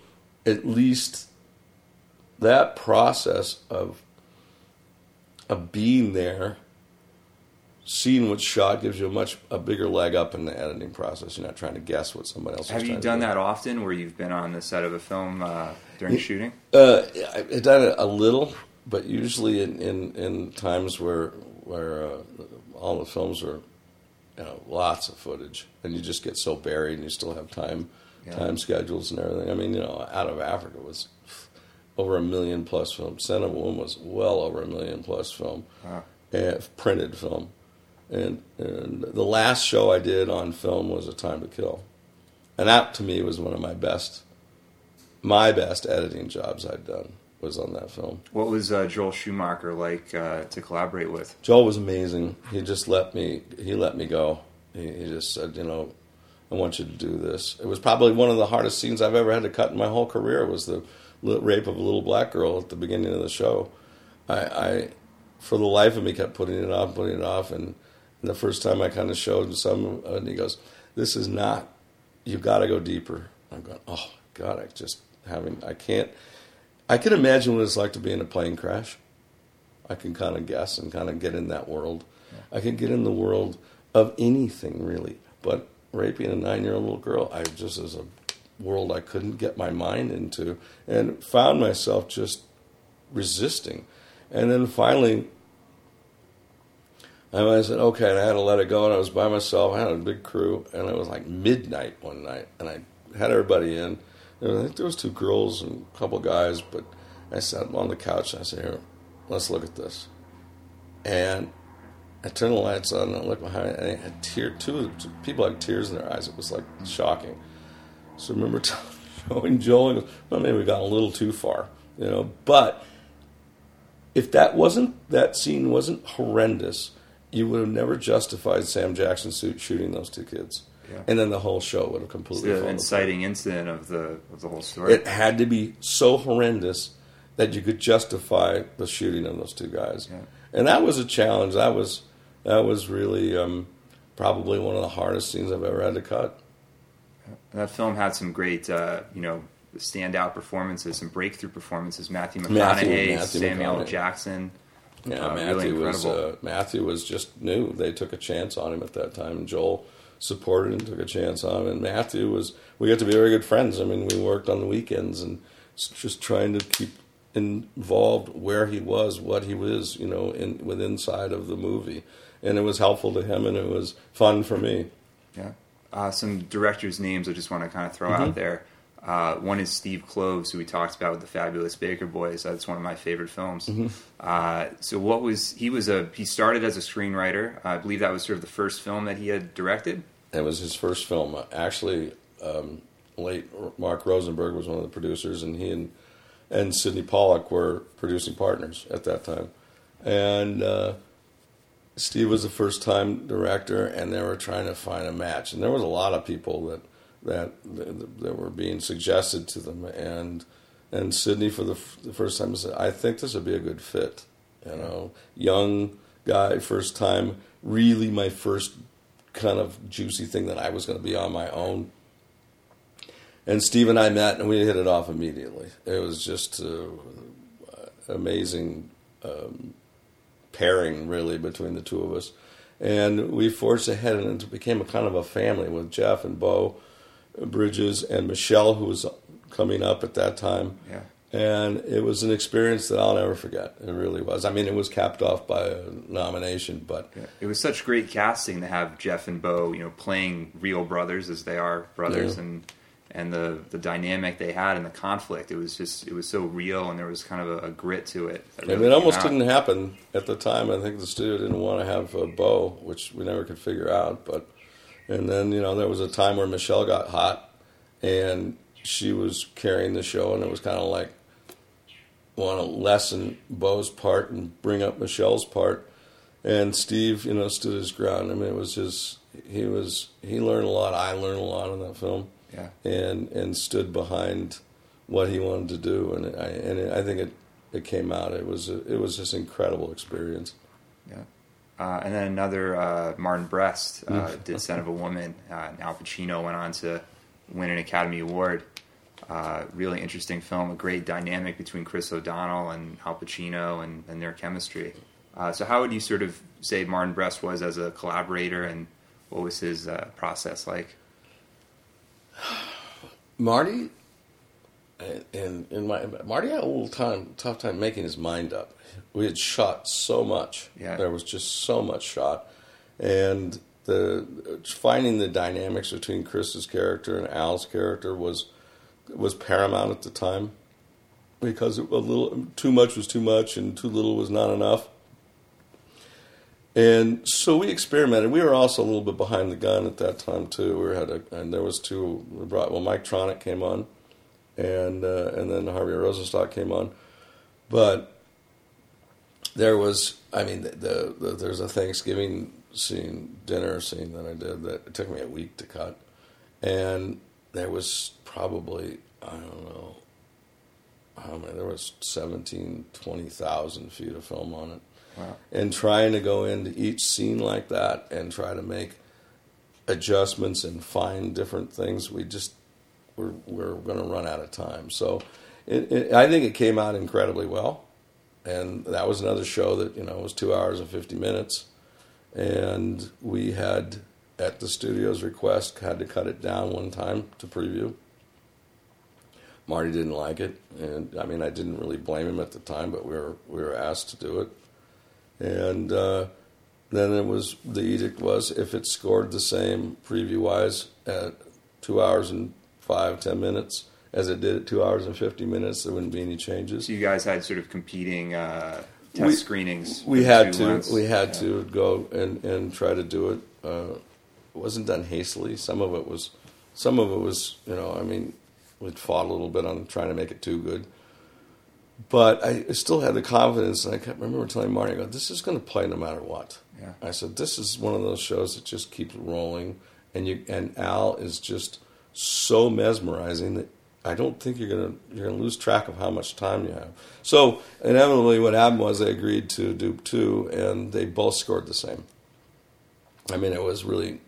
at least that process of of being there, seeing what's shot gives you a much a bigger leg up in the editing process. You're not trying to guess what somebody else. have is you done do. that often, where you've been on the set of a film uh, during shooting? Uh, I've done it a little, but usually in, in, in times where where uh, all the films are, you know, lots of footage, and you just get so buried, and you still have time Yeah. time schedules and everything. I mean, you know, Out of Africa was over a million plus film. Scent of a Woman was well over a million plus film, Wow. and printed film. And, and the last show I did on film was A Time to Kill, and that to me was one of my best, my best editing jobs I'd done was on that film. What was uh, Joel Schumacher like uh, to collaborate with? Joel was amazing. He just let me. He let me go. He, he just said, you know, I want you to do this. It was probably one of the hardest scenes I've ever had to cut in my whole career. Was the rape of a little black girl at the beginning of the show. I, I for the life of me, kept putting it off, putting it off, and, and the first time I kind of showed him some, and he goes, "This is not. You've got to go deeper." I'm going, "Oh God, I just having. I can't. I can imagine what it's like to be in a plane crash." I can kind of guess and kind of get in that world. I can get in the world of anything really, but raping a nine-year-old little girl, I just is a world I couldn't get my mind into, and found myself just resisting. And then finally, I said, okay, and I had to let it go, and I was by myself. I had a big crew, and it was like midnight one night, and I had everybody in. And I think there was two girls and a couple guys, but I sat on the couch and I said, here, let's look at this. And I turned the lights on and I looked behind and I had tear, two, two people had tears in their eyes. It was like shocking. So I remember t- showing Joel and well, maybe we got a little too far, you know. But if that wasn't, that scene wasn't horrendous, you would have never justified Sam Jackson suit shooting those two kids. Yeah. and then the whole show would have completely the fallen apart. inciting incident of the of the whole story. It had to be so horrendous that you could justify the shooting of those two guys, Yeah. and that was a challenge. That was that was really um, probably one of the hardest scenes I've ever had to cut. that film had some great, uh, you know, standout performances, some breakthrough performances. Matthew McConaughey, Matthew- Matthew Samuel McConaughey. Jackson. Yeah, Uh, really Matthew was uh, Matthew was just new. They took a chance on him at that time. Joel supported and took a chance on. And Matthew was we got to be very good friends. I mean, we worked on the weekends and just trying to keep involved where he was, what he was, you know, in with inside of the movie. And it was helpful to him, and it was fun for me. Yeah. Uh, some directors' names I just want to kind of throw Mm-hmm. out there. Uh, one is Steve Kloves, who we talked about with the Fabulous Baker Boys. That's one of my favorite films. Mm-hmm. Uh, so, what was he was a he started as a screenwriter. I believe that was sort of the first film that he had directed. It was his first film. Actually, um, late Mark Rosenberg was one of the producers, and he and and Sydney Pollack were producing partners at that time. And uh, Steve was the first time director, and they were trying to find a match. And there was a lot of people that that that, were being suggested to them, and and Sydney for the, f- the first time said, "I think this would be a good fit." You know, young guy, first time, really my first kind of juicy thing that I was going to be on my own. And Steve and I met, and we hit it off immediately. It was just uh, amazing um, pairing, really, between the two of us. And we forged ahead, and it became a kind of a family with Jeff and Beau Bridges and Michelle, who was coming up at that time. Yeah. And it was an experience that I'll never forget. It really was. I mean, it was capped off by a nomination, but Yeah. It was such great casting to have Jeff and Beau, you know, playing real brothers as they are brothers, Yeah. and and the the dynamic they had and the conflict. It was just it was so real, and there was kind of a, a grit to it. that And it almost out. didn't happen at the time. I think the studio didn't want to have uh, a bow, which we never could figure out. But and then you know there was a time where Michelle got hot, and she was carrying the show, and it was kind of like want to lessen Beau's part and bring up Michelle's part. And Steve, you know, stood his ground. I mean, it was just he was he learned a lot. I learned a lot in that film Yeah. and and stood behind what he wanted to do, and I and I think it it came out. It was a, it was just incredible experience. Yeah. Uh, and then another, uh, Martin Brest uh, Mm. did Scent of a Woman. Uh, and Al Pacino went on to win an Academy Award. Uh, really interesting film, a great dynamic between Chris O'Donnell and Al Pacino and, and their chemistry. Uh, so, how would you sort of say Martin Brest was as a collaborator, and what was his uh, process like? Marty, and in, in my Marty had a little time tough time making his mind up. We had shot so much. Yeah. There was just so much shot, and the finding the dynamics between Chris's character and Al's character was was paramount at the time because a little too much was too much and too little was not enough. And so we experimented. We were also a little bit behind the gun at that time too. We had a, and there was two. We brought well, Mike Tronick came on, and uh, and then Harvey Rosenstock came on, but there was. I mean, the, the, the there's a Thanksgiving scene, dinner scene that I did that it took me a week to cut, and there was probably I don't know. How many? There was 17, 20,000 feet of film on it Wow. and trying to go into each scene like that and try to make adjustments and find different things, we just we're we're going to run out of time. So, it, it, I think it came out incredibly well, and that was another show that you know was two hours and fifty minutes, and we had at the studio's request had to cut it down one time to preview. Marty didn't like it, and I mean I didn't really blame him at the time, but we were we were asked to do it and uh, then it was the edict was if it scored the same preview wise at two hours and five ten minutes as it did at two hours and fifty minutes, there wouldn't be any changes. So, you guys had sort of competing uh, test We- screenings. We had to months. we had Yeah. to go and, and try to do it. Uh, it wasn't done hastily. Some of it was some of it was you know I mean we'd fought a little bit on trying to make it too good. But I still had the confidence, and I kept, remember telling Marty, I go, "This is going to play no matter what." Yeah. I said, "This is one of those shows that just keeps rolling and you and Al is just so mesmerizing that I don't think you're gonna you're gonna lose track of how much time you have. So inevitably, what happened was they agreed to do two, and they both scored the same. I mean, it was really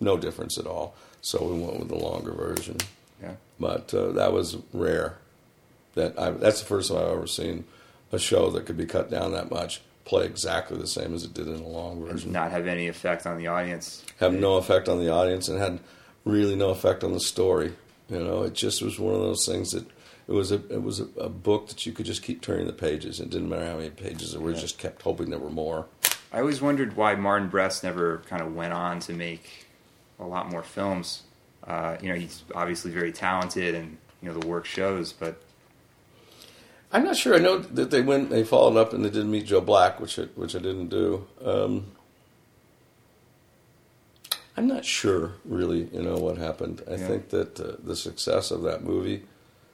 no difference at all. So we went with the longer version. Yeah. But uh, that was rare. That I, that's the first time I've ever seen a show that could be cut down that much play exactly the same as it did in the long And version. not have any effect on the audience. Have no effect on the audience and had really no effect on the story. You know, it just was one of those things that it was a it was a, a book that you could just keep turning the pages. It didn't matter how many pages there were. Yeah. Just kept hoping there were more. I always wondered why Martin Brest never kind of went on to make a lot more films. Uh, you know, he's obviously very talented, and you know the work shows. But I'm not sure. I know that they went, they followed up, and they did meet Joe Black, which I, which I didn't do. Um, I'm not sure, really. You know what happened. I Yeah. think that uh, the success of that movie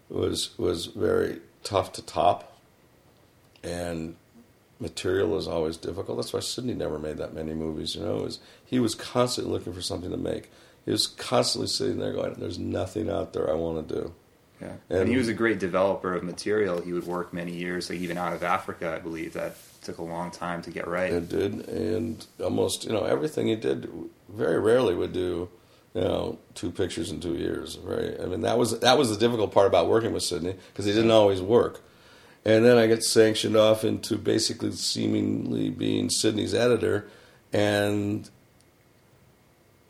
was was very tough to top, and material is always difficult. That's why Sydney never made that many movies. You know, was, he was constantly looking for something to make. He was constantly sitting there going, "There's nothing out there I want to do." yeah, And- and he was a great developer of material. He would work many years, like even out of Africa, I believe that took a long time to get right. It did, and almost you know everything he did. Very rarely would do, you know, two pictures in two years. Very, I mean that was that was the difficult part about working with Sydney because he didn't always work. And then I get sanctioned off into basically seemingly being Sydney's editor, and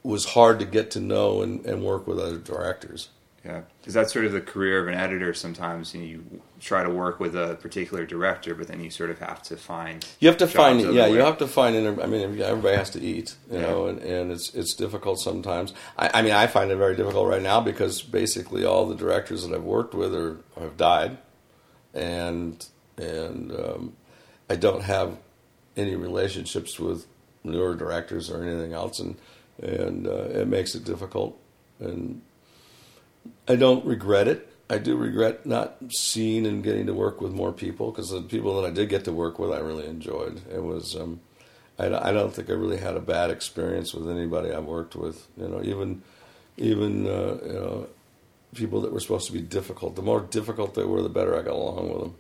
was hard to get to know and, and work with other directors. Yeah, is that sort of the career of an editor? Sometimes you, know, you try to work with a particular director, but then you sort of have to find You have to find, yeah, you have to find. Inter- I mean, everybody has to eat, you Yeah. know, and, and it's it's difficult sometimes. I, I mean, I find it very difficult right now because basically all the directors that I've worked with are have died, and and um, I don't have any relationships with newer directors or anything else, and and uh, it makes it difficult. And I don't regret it. I do regret not seeing and getting to work with more people because the people that I did get to work with, I really enjoyed. It was, um, I, I don't think I really had a bad experience with anybody I've worked with. You know, even, even uh, you know, people that were supposed to be difficult. The more difficult they were, the better I got along with them.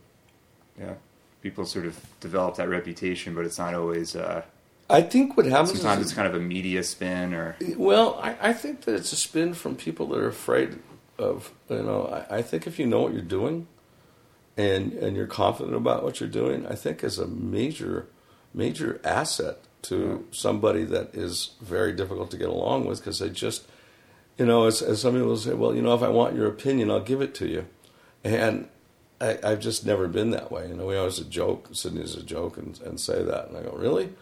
Yeah, people sort of develop that reputation, but it's not always. Uh, I think what happens sometimes is it's kind of a media spin, or Well, I, I think that it's a spin from people that are afraid of, you know, I, I think if you know what you're doing and and you're confident about what you're doing, I think is a major, major asset to somebody that is very difficult to get along with because they just, you know, as, as some people say, well, you know, if I want your opinion, I'll give it to you. And I, I've just never been that way. You know, we always a joke, Sydney's a joke and, and say that. And I go, really?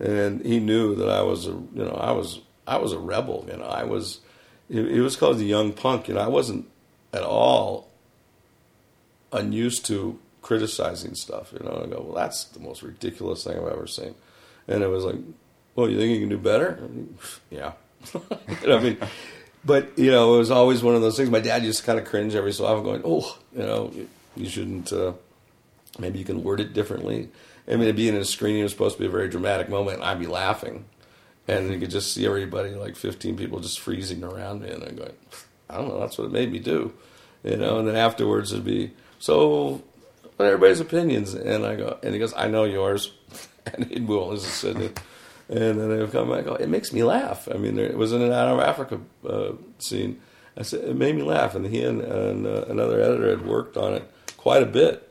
And he knew that I was a, you know, I was, I was a rebel. You know, I was, he, he was called the young punk. and I wasn't at all unused to criticizing stuff. You know, I go, well, that's the most ridiculous thing I've ever seen. And it was like, well, you think you can do better? Yeah. you know, I mean, but you know, it was always one of those things. My dad used to kind of cringe every so often, going, "Oh, you know, you shouldn't. Uh, maybe you can word it differently." I mean, it'd be in a screening. It was supposed to be a very dramatic moment, and I'd be laughing, and you could just see everybody, like fifteen people, just freezing around me, and I'm going, "I don't know." That's what it made me do, you know. And then afterwards, it'd be so. What are everybody's opinions? And I go, and he goes, "I know yours," and he'd move on. Sydney. And then they'd come back. Oh, it makes me laugh. I mean, there, it was in an out of Africa uh, scene. I said it made me laugh, and he and, and uh, another editor had worked on it quite a bit.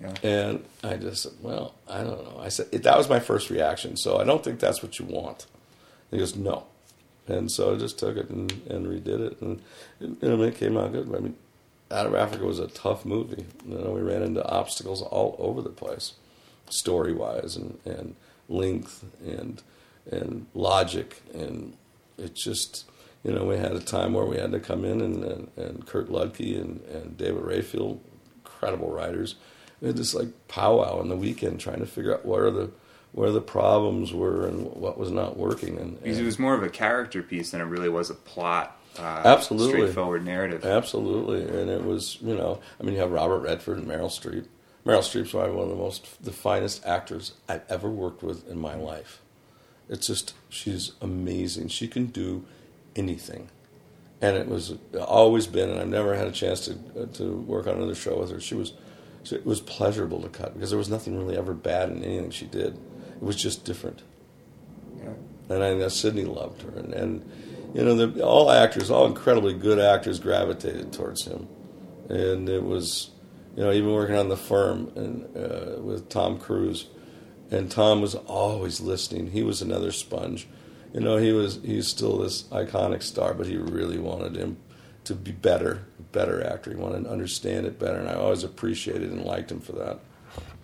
Yeah. And I just said, well, I don't know. I said that was my first reaction. So I don't think that's what you want. He goes, no. And so I just took it and, and redid it, and, I mean, it came out good. I mean, Out of Africa was a tough movie. You know, we ran into obstacles all over the place, story wise and, and length and and logic, and it just you know we had a time where we had to come in and and, and Kurt Luedtke and, and David Rayfiel, incredible writers, we had just like powwow on the weekend trying to figure out what are the where the problems were and what was not working and, Because it was more of a character piece than it really was a plot. Uh, Absolutely. straightforward narrative. Absolutely, and it was you know I mean you have Robert Redford and Meryl Streep. Meryl Streep's probably one of the most the finest actors I've ever worked with in my life. It's just she's amazing. She can do anything. And it was always been, and I've never had a chance to uh, to work on another show with her. She was, it was pleasurable to cut because there was nothing really ever bad in anything she did. It was just different. Yeah. And I know Sydney loved her, and, and you know, the, all actors, all incredibly good actors, gravitated towards him, and it was, you know, even working on the firm and uh, with Tom Cruise, and Tom was always listening. He was another sponge you know, he was he's still this iconic star, but he really wanted him to be better, better actor. He wanted to understand it better, and I always appreciated and liked him for that.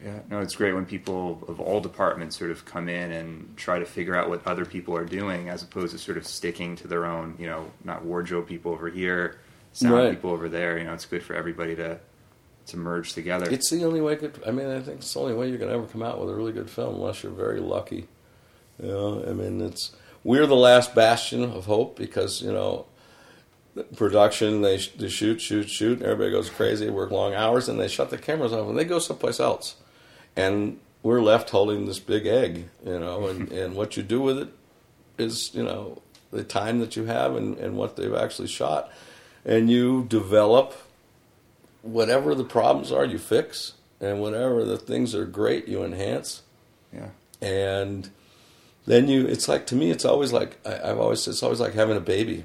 Yeah, no, it's great when people of all departments sort of come in and try to figure out what other people are doing, as opposed to sort of sticking to their own. You know, not wardrobe people over here, sound Right. people over there. You know, it's good for everybody to to merge together. It's the only way. Could, I mean, I think it's the only way you're going to ever come out with a really good film, unless you're very lucky. You know, I mean, it's we're the last bastion of hope because you know, production they, they shoot, shoot, shoot, and everybody goes crazy, work long hours, and they shut the cameras off and they go someplace else, and we're left holding this big egg, you know, and and what you do with it is you know the time that you have and, and what they've actually shot, and you develop whatever the problems are, you fix, and whatever the things are great, you enhance, yeah, and then you. It's like to me, it's always like I, I've always it's always like having a baby.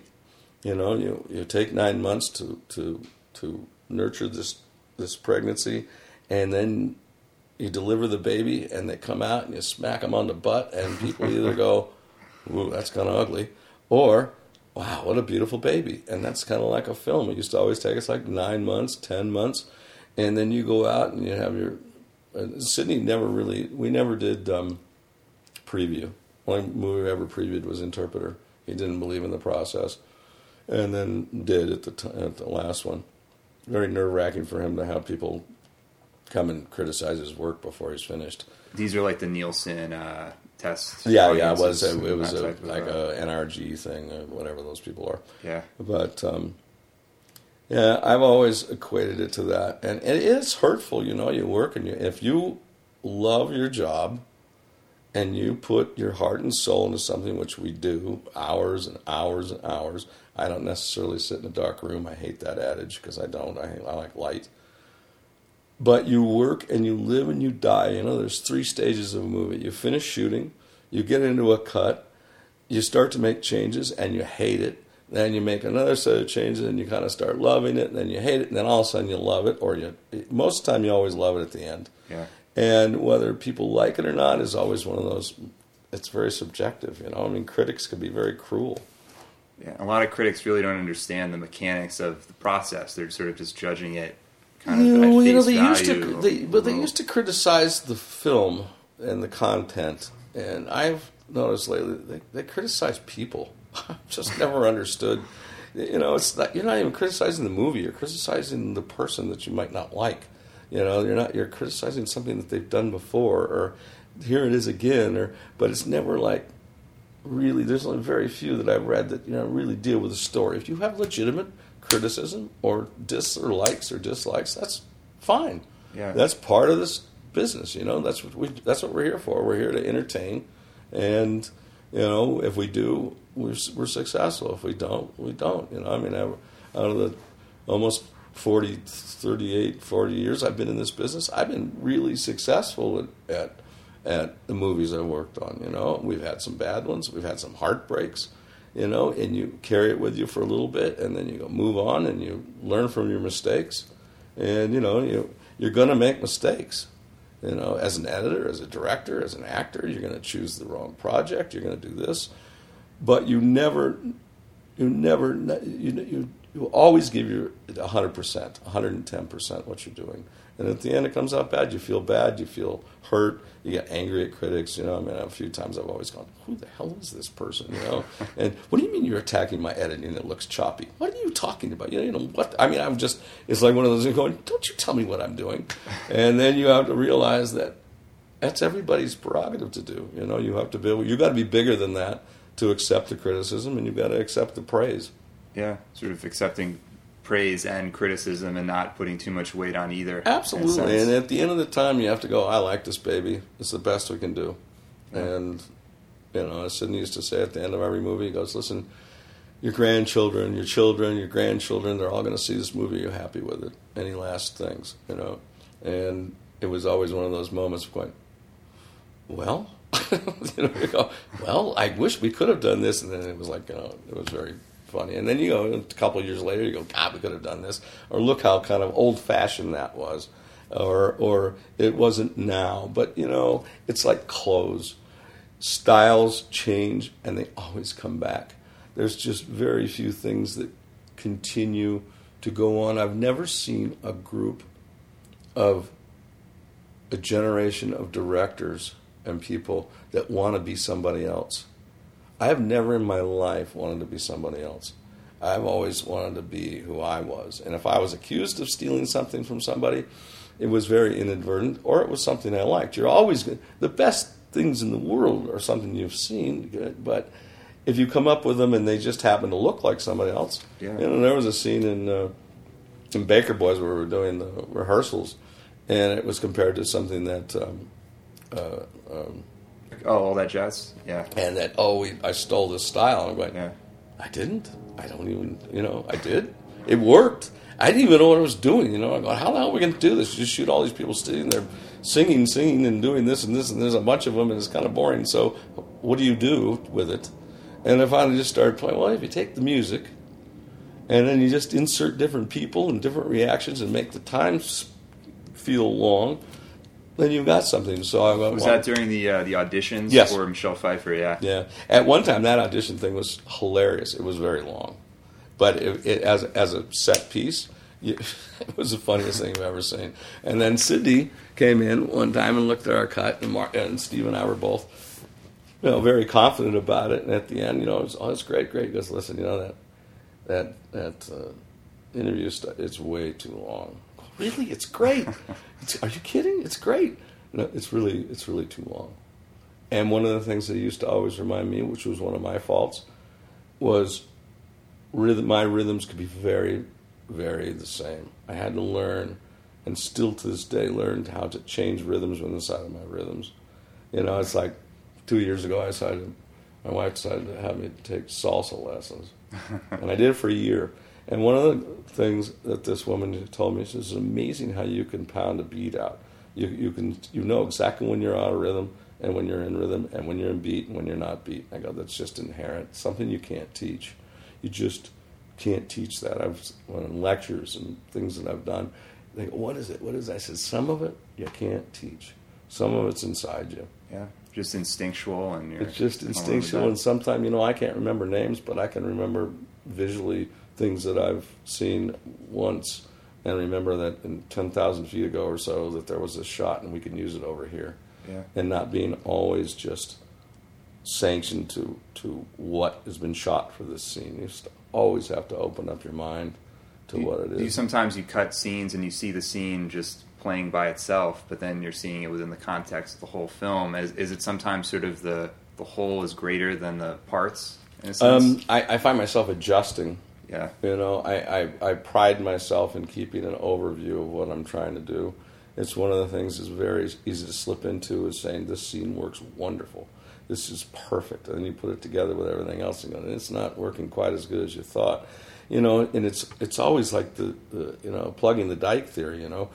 You know, you you take nine months to to to nurture this this pregnancy, and then you deliver the baby, and they come out, and you smack them on the butt, and people either go, "Ooh, that's kind of ugly," or wow, what a beautiful baby. And that's kind of like a film. It used to always take us like nine months, ten months. And then you go out and you have your. Uh, Sydney never really, we never did um, preview. Only movie we ever previewed was Interpreter. He didn't believe in the process. And then did at the, t- at the last one. Very nerve wracking for him to have people come and criticize his work before he's finished. these are like the Nielsen uh, tests. Yeah, yeah, it was a, it was a, that type of, like uh, a NRG thing, or whatever those people are. yeah, But um, yeah, I've always equated it to that, and it is hurtful. You know, you work and you, if you love your job, and you put your heart and soul into something, which we do, hours and hours and hours. I don't necessarily sit in a dark room. I hate that adage because I don't. I, I like light. But you work and you live and you die. You know, there's three stages of a movie. You finish shooting, you get into a cut, you start to make changes and you hate it. Then you make another set of changes and you kind of start loving it. And then you hate it, and then all of a sudden you love it. Or you, most of the time, you always love it at the end. yeah, And whether people like it or not is always one of those. It's very subjective, you know. I mean, critics can be very cruel. Yeah. A lot of critics really don't understand the mechanics of the process. They're sort of just judging it kind of Yeah, at face you know, they used to, they, but they used to criticize the film and the content, and I've noticed lately they, they criticize people. I've just never understood. You know, it's not you're not even criticizing the movie; you're criticizing the person that you might not like. You know, you're not you're criticizing something that they've done before, or here it is again, or but it's never like really. There's only very few that I've read that you know really deal with the story. If you have legitimate criticism or dis or likes or dislikes, that's fine. Yeah. That's part of this business, you know. That's what we that's what we're here for. We're here to entertain and you know, if we do, we're we're successful. If we don't, we don't, you know. I mean, I, out of the almost 40 38 40 years I've been in this business, I've been really successful at at, at the movies I've worked on, you know. We've had some bad ones, we've had some heartbreaks, you know, and you carry it with you for a little bit and then you go move on and you learn from your mistakes. And you know, you you're going to make mistakes. You know, as an editor, as a director, as an actor, you're going to choose the wrong project. You're going to do this, but you never, you never, you you you always give your 100 percent, 110 percent what you're doing. And at the end, it comes out bad. You feel bad. You feel hurt. You get angry at critics. You know, I mean, a few times I've always gone, "Who the hell is this person?" You know, and what do you mean you're attacking my editing that looks choppy? What are you talking about? You know, you know what? I mean, I'm just. It's like one of those going, "Don't you tell me what I'm doing," and then you have to realize that that's everybody's prerogative to do. You know, you have to be—you've got to be bigger than that to accept the criticism, and you've got to accept the praise. Yeah, sort of accepting praise and criticism and not putting too much weight on either. Absolutely. And at the end of the time, you have to go, I like this baby. It's the best we can do. Yeah. And, you know, as Sydney used to say at the end of every movie, he goes, listen, your grandchildren, your children, your grandchildren, they're all going to see this movie. You're happy with it. Any last things, you know? And it was always one of those moments of going, well, you know, you go, well, I wish we could have done this. And then it was like, you know, it was very funny. And then you go, a couple years later, you go, God, we could have done this. Or look how kind of old fashioned that was. Or, or it wasn't now. But, you know, it's like clothes. Styles change and they always come back. There's just very few things that continue to go on. I've never seen a group of a generation of directors and people that want to be somebody else. I have never in my life wanted to be somebody else. I've always wanted to be who I was. And if I was accused of stealing something from somebody, it was very inadvertent or it was something I liked. You're always the best things in the world are something you've seen, but if you come up with them and they just happen to look like somebody else. Yeah. You know, there was a scene in uh, in Baker Boys where we were doing the rehearsals, and it was compared to something that. Um, uh, um, oh, all that jazz, yeah. And that oh, we, I stole this style. I'm like, yeah. I didn't. I don't even. You know, I did. It worked. I didn't even know what I was doing. You know, I go, how the hell are we going to do this? Just shoot all these people sitting there singing, singing, and doing this and this, and there's a bunch of them, and it's kind of boring. So, what do you do with it? And I finally just started playing. Well, if you take the music, and then you just insert different people and different reactions, and make the times feel long, then you've got something. So I went, was well, that during the uh, the auditions Yes. for Michelle Pfeiffer? Yeah. yeah. At one time, that audition thing was hilarious. It was very long, but it, it, as as a set piece, you, it was the funniest thing I've ever seen. And then Sydney came in one time and looked at our cut, and Mark and Steve and I were both, you know, very confident about it. And at the end, you know, it was, oh, it's great, great. He goes, listen, you know that that that uh, interview stuff, it's way too long. Really, it's great. It's, are you kidding? It's great. No, it's really it's really too long. And one of the things that used to always remind me, which was one of my faults, was rhythm, my rhythms could be very, very the same. I had to learn, and still to this day, learned how to change rhythms within the side of my rhythms. You know, it's like two years ago, I decided, my wife decided to have me take salsa lessons, and I did it for a year. And one of the things that this woman told me, she says, it's amazing how you can pound a beat out. You, you can you know exactly when you're out of rhythm and when you're in rhythm and when you're in beat and when you're not beat. I go, that's just inherent. Something you can't teach. You just can't teach that. I've when in lectures and things that I've done. They go, what is it? What is that? I said, some of it you can't teach. Some of it's inside you. Yeah. Just instinctual, and you're It's just instinctual, and sometimes you know I can't remember names, but I can remember visually things that I've seen once, and remember that in ten thousand feet ago or so that there was a shot, and we can use it over here, Yeah. and not being always just sanctioned to to what has been shot for this scene. You just always have to open up your mind to you- what it is. you sometimes you cut scenes and you see the scene just playing by itself, but then you're seeing it within the context of the whole film? Is, is it sometimes sort of the the whole is greater than the parts in a sense? Um, I, I find myself adjusting yeah, You know, I, I, I pride myself in keeping an overview of what I'm trying to do. It's one of the things that's very easy to slip into is saying this scene works wonderful. This is perfect. And then you put it together with everything else and go, it's not working quite as good as you thought. You know, and it's it's always like the, the you know, plugging the dike theory, you know.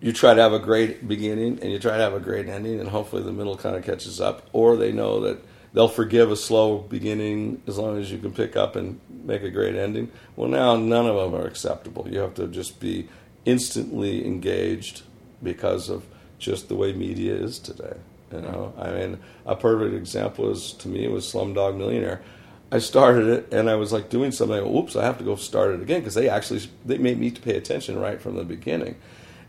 You try to have a great beginning and you try to have a great ending and hopefully the middle kind of catches up. Or they know that they'll forgive a slow beginning as long as you can pick up and make a great ending. Well, now none of them are acceptable. You have to just be instantly engaged because of just the way media is today. You know, I mean, a perfect example is to me was Slumdog Millionaire. I started it and I was like doing something. Oops, I have to go start it again because they actually they made me to pay attention right from the beginning.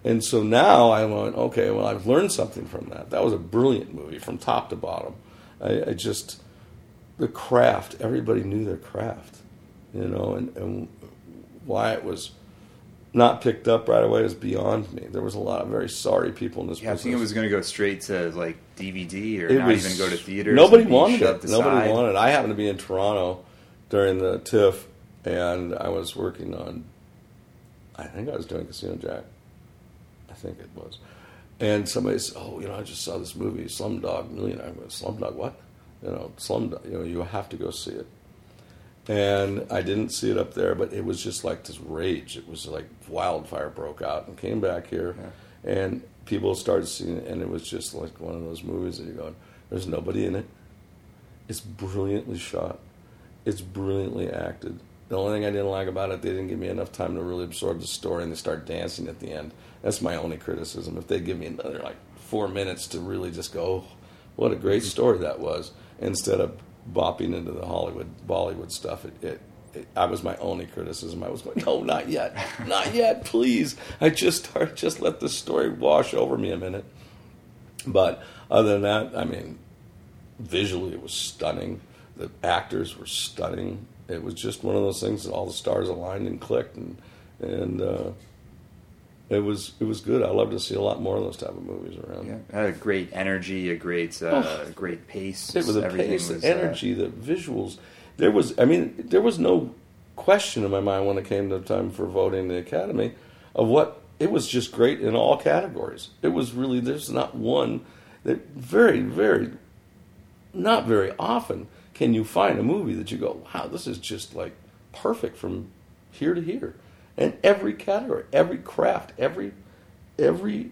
And so now I went, okay, well, I've learned something from that. That was a brilliant movie from top to bottom. I, I just the craft. Everybody knew their craft, you know, and, and why it was not picked up right away is beyond me. There was a lot of very sorry people in this yeah. I think it was going to go straight to like DVD or It not was- even go to theaters. Nobody wanted it. Nobody aside. wanted it. I happened to be in Toronto during the TIFF, and I was working on. I think I was doing Casino Jack. I think it was. And somebody said, "Oh, you know, I just saw this movie, Slumdog Millionaire." I went, "Slumdog what?" You know, Slumdog. You know, you have to go see it. and I didn't see it up there, but it was just like this rage. It was like wildfire broke out and came back here, yeah. and people started seeing it, and it was just like one of those movies that you go, "There's nobody in it. It's brilliantly shot. It's brilliantly acted. The only thing I didn't like about it, they didn't give me enough time to really absorb the story, and they start dancing at the end. That's my only criticism. If they give me another like four minutes to really just go, oh, what a great story that was, instead of bopping into the Hollywood Bollywood stuff, it, it, I was my only criticism. I was going, no, not yet, not yet, please. I just start, just let the story wash over me a minute. But other than that, I mean, visually it was stunning. The actors were stunning. It was just one of those things that all the stars aligned and clicked, and and uh, it was it was good. I love to see a lot more of those type of movies around. Yeah, it had a great energy, a great uh, oh, great pace. It was a pace, was, energy, uh, the visuals. There was, I mean, there was no question in my mind when it came to time for voting the Academy of what it was. Just great in all categories. It was really there's not one that very very not very often can you find a movie that you go, wow, this is just like perfect from here to here. And every category, every craft, every every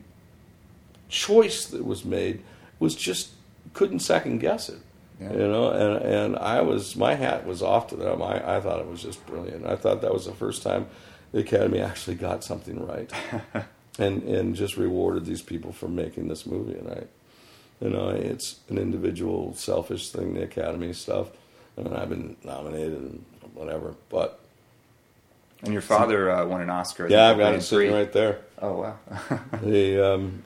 choice that was made was just couldn't second guess it. Yeah. You know, and and I was my hat was off to them. I, I thought it was just brilliant. I thought that was the first time the Academy actually got something right, and and just rewarded these people for making this movie. And I, you know, it's an individual, selfish thing, the Academy stuff. Mean, I've been nominated and whatever, but and your father uh, won an Oscar. Yeah, I've got it sitting right there. Oh wow! the um,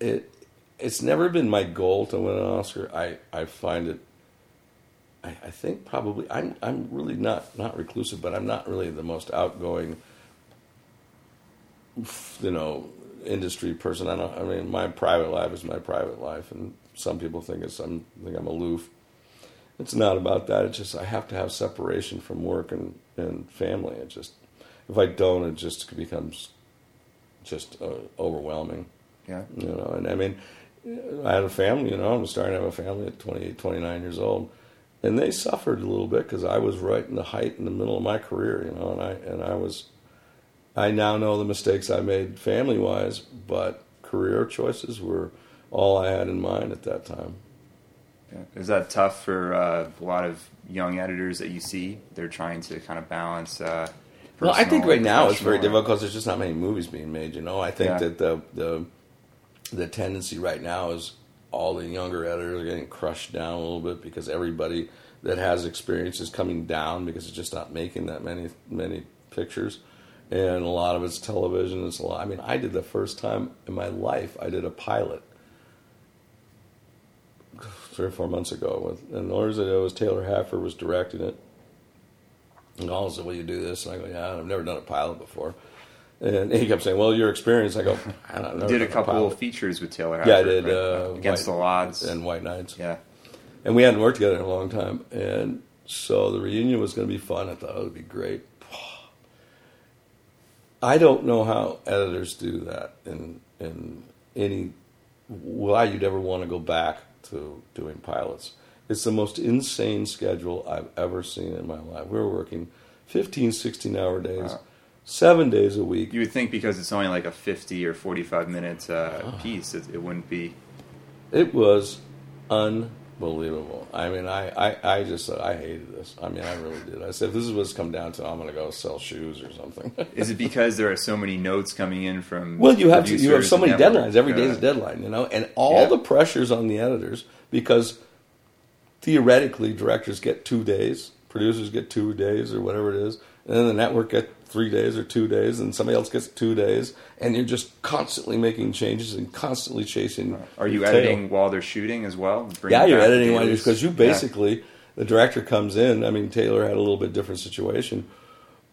it it's never been my goal to win an Oscar. I, I find it. I, I think probably I'm I'm really not not reclusive, but I'm not really the most outgoing. You know, industry person. I don't. I mean, my private life is my private life, and some people think it's I'm think I'm aloof. It's not about that. It's just I have to have separation from work and and family. It just if I don't, it just becomes just uh, overwhelming. Yeah. You know, and I mean, I had a family, you know, I'm starting to have a family at 28, 29 years old. And they suffered a little bit because I was right in the height, in the middle of my career, you know, and I, and I was, I now know the mistakes I made family wise, but career choices were all I had in mind at that time. Is that tough for uh, a lot of young editors that you see? They're trying to kind of balance uh, well, I think right now it's very difficult because there's just not many movies being made. You know, I think yeah. that the the the tendency right now is all the younger editors are getting crushed down a little bit because everybody that has experience is coming down because it's just not making that many many pictures, and a lot of it's television. It's a lot. I mean, I did the first time in my life I did a pilot three or four months ago with, and the only reason it was Taylor Hackford was directing it and all said, "Will you do this?" And I go, "Yeah, I've never done a pilot before." And he kept saying, "Well, your experience." I go, "I don't know." Did a couple of features with Taylor. yeah, I did right? uh, against White, the odds and White Nights. Yeah, and we hadn't worked together in a long time, and so the reunion was going to be fun. I thought it would be great. I don't know how editors do that in in any why you'd ever want to go back to doing pilots. It's the most insane schedule I've ever seen in my life. We were working 15, 16 hour days, wow. seven days a week. You would think because it's only like a 50 or 45 minute uh, ah. piece, it, it wouldn't be. It was unbelievable. I mean, I, I, I just said, I hated this. I mean, I really did. I said, if this is what's come down to, I'm going to go sell shoes or something. is it because there are so many notes coming in from? Well, you have to, you have so many deadlines. Every day is a deadline, you know, and all yeah. the pressures on the editors because theoretically directors get two days, producers get two days or whatever it is, and then the network get three days or two days, and somebody else gets two days, and you're just constantly making changes and constantly chasing. Are you editing while they're shooting as well? yeah, you're editing while you're because you basically yeah. the director comes in. I mean, Taylor had a little bit different situation,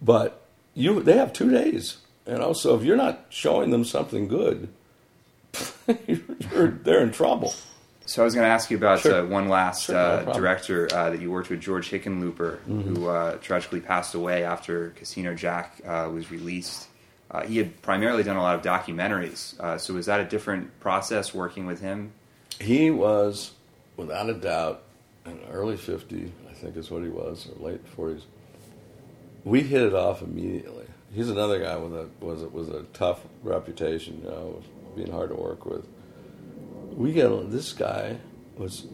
but you they have two days, you know. So if you're not showing them something good, you're, they're in trouble. So I was going to ask you about sure. uh, one last sure, uh, no director uh, that you worked with, George Hickenlooper, mm-hmm. who uh, tragically passed away after Casino Jack uh, was released. Uh, he had primarily done a lot of documentaries. so was that a different process working with him? He was, without a doubt, an early 50, I think is what he was, or late 40s. we hit it off immediately. He's another guy with a was was a tough reputation, you know, being hard to work with. We get this guy was.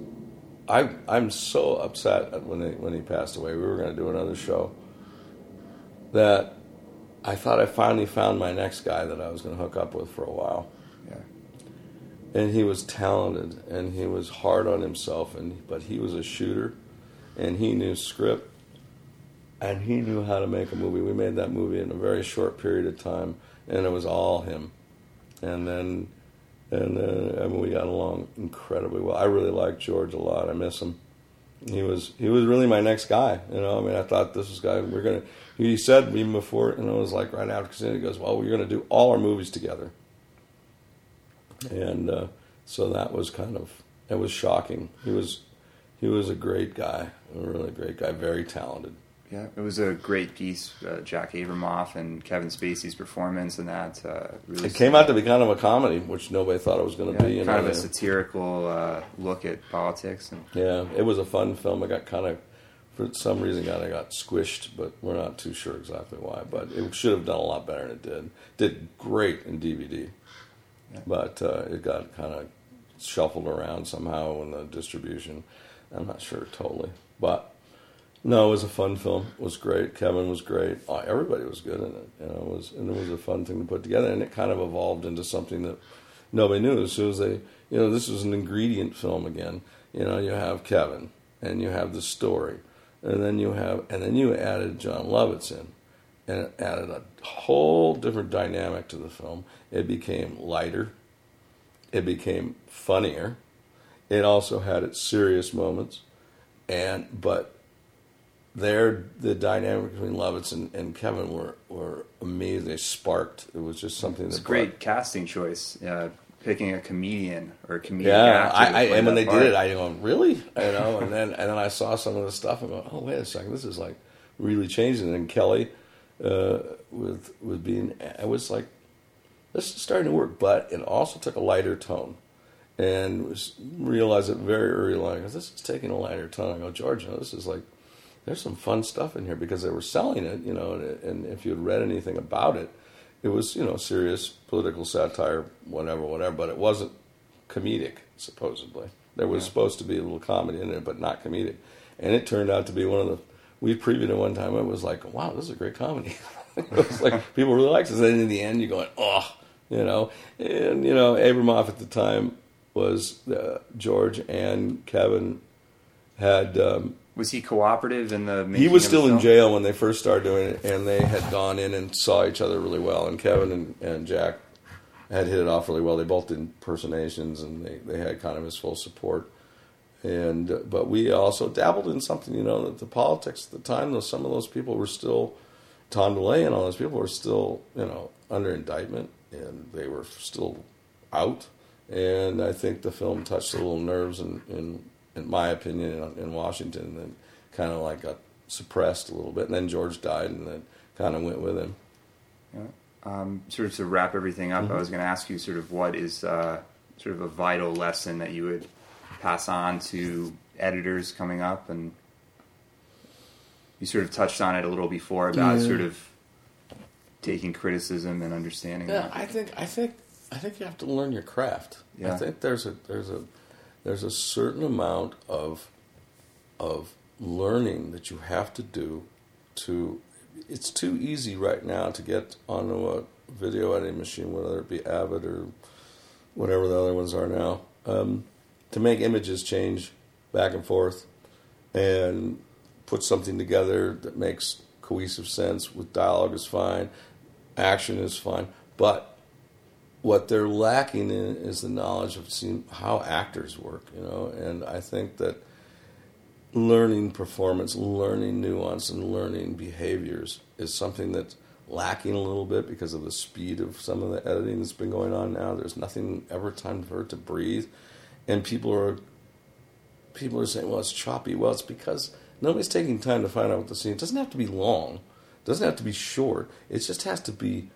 I I'm so upset when he, when he passed away. We were going to do another show. That I thought I finally found my next guy that I was going to hook up with for a while. Yeah. And he was talented, and he was hard on himself, and but he was a shooter, and he knew script, and he knew how to make a movie. We made that movie in a very short period of time, and it was all him. And then, and then I mean, we got along incredibly well. I really like George a lot. I miss him. He was he was really my next guy. You know, I mean, I thought this was guy we're gonna. He said even before, and it was like right after. He goes, "Well, we're gonna do all our movies together." And uh, so that was kind of it was shocking. He was he was a great guy, a really great guy, very talented. Yeah, it was a great piece. Uh, Jack Abramoff and Kevin Spacey's performance in that uh, really. It came out to be kind of a comedy, which nobody thought it was going to yeah, be. kind know, of a they- satirical uh, look at politics, and Yeah, it was a fun film. It got kind of, for some reason, kind of got squished, but we're not too sure exactly why. But it should have done a lot better than it did. Did great in DVD, Yeah. but uh, it got kind of shuffled around somehow in the distribution. I'm not sure totally, but no, it was a fun film. It was great. Kevin was great. Oh, everybody was good in it. You know, it was and it was a fun thing to put together. And it kind of evolved into something that nobody knew. As soon as they, you know, this was an ingredient film again. You know, you have Kevin and you have the story, and then you have and then you added Jon Lovitz in, and it added a whole different dynamic to the film. It became lighter. It became funnier. It also had its serious moments, and but there the dynamic between Lovitz and, and Kevin were, were amazing. They sparked. It was just something it's a great casting choice. Uh, picking a comedian or a comedian. Yeah, actor I, I and when they part. did it, I go, really, you know, and then and then I saw some of the stuff and go, oh wait a second, this is like really changing. And Kelly, uh, with with being, I was like, this is starting to work, but it also took a lighter tone, and was realized it very early on. Because this is taking a lighter tone. I go, know, this is like, there's some fun stuff in here because they were selling it, you know, and, and if you had read anything about it, it was you know serious political satire, whatever, whatever, but it wasn't comedic supposedly. There was Yeah. supposed to be a little comedy in it, but not comedic, and it turned out to be one of the. We previewed it one time. It was like, wow, this is a great comedy. it was like people really liked it. And then in the end, you're going, oh, you know, and you know, Abramoff at the time was uh, George and Kevin had. Um, Was he cooperative in the? he was still in jail when they first started doing it, and they had gone in and saw each other really well. And Kevin and, and Jack had hit it off really well. They both did impersonations, and they, they had kind of his full support. And uh, but we also dabbled in something, you know, that the politics at the time. Though some of those people were still Tom DeLay and all those people were still, you know, under indictment, and they were still out. And I think the film touched a little nerves, in, in, in my opinion, in, in Washington, and kind of like got suppressed a little bit. And then George died, and then kind of went with him. Yeah. Um, sort of to wrap everything up, Mm-hmm. I was going to ask you sort of what is uh, sort of a vital lesson that you would pass on to editors coming up, and you sort of touched on it a little before about Yeah. sort of taking criticism and understanding. Yeah, that. I think I think I think you have to learn your craft. Yeah. I think there's a there's a there's a certain amount of of learning that you have to do to it's too easy right now to get onto a video editing machine, whether it be Avid or whatever the other ones are now, um, to make images change back and forth and put something together that makes cohesive sense with dialogue is fine, action is fine, but what they're lacking in is the knowledge of how actors work, you know, and I think that learning performance, learning nuance, and learning behaviors is something that's lacking a little bit because of the speed of some of the editing that's been going on now. There's nothing ever time for it to breathe, and people are people are saying, "Well, it's choppy." Well, it's because nobody's taking time to find out what the scene. It doesn't have to be long. It doesn't have to be short. It just has to be.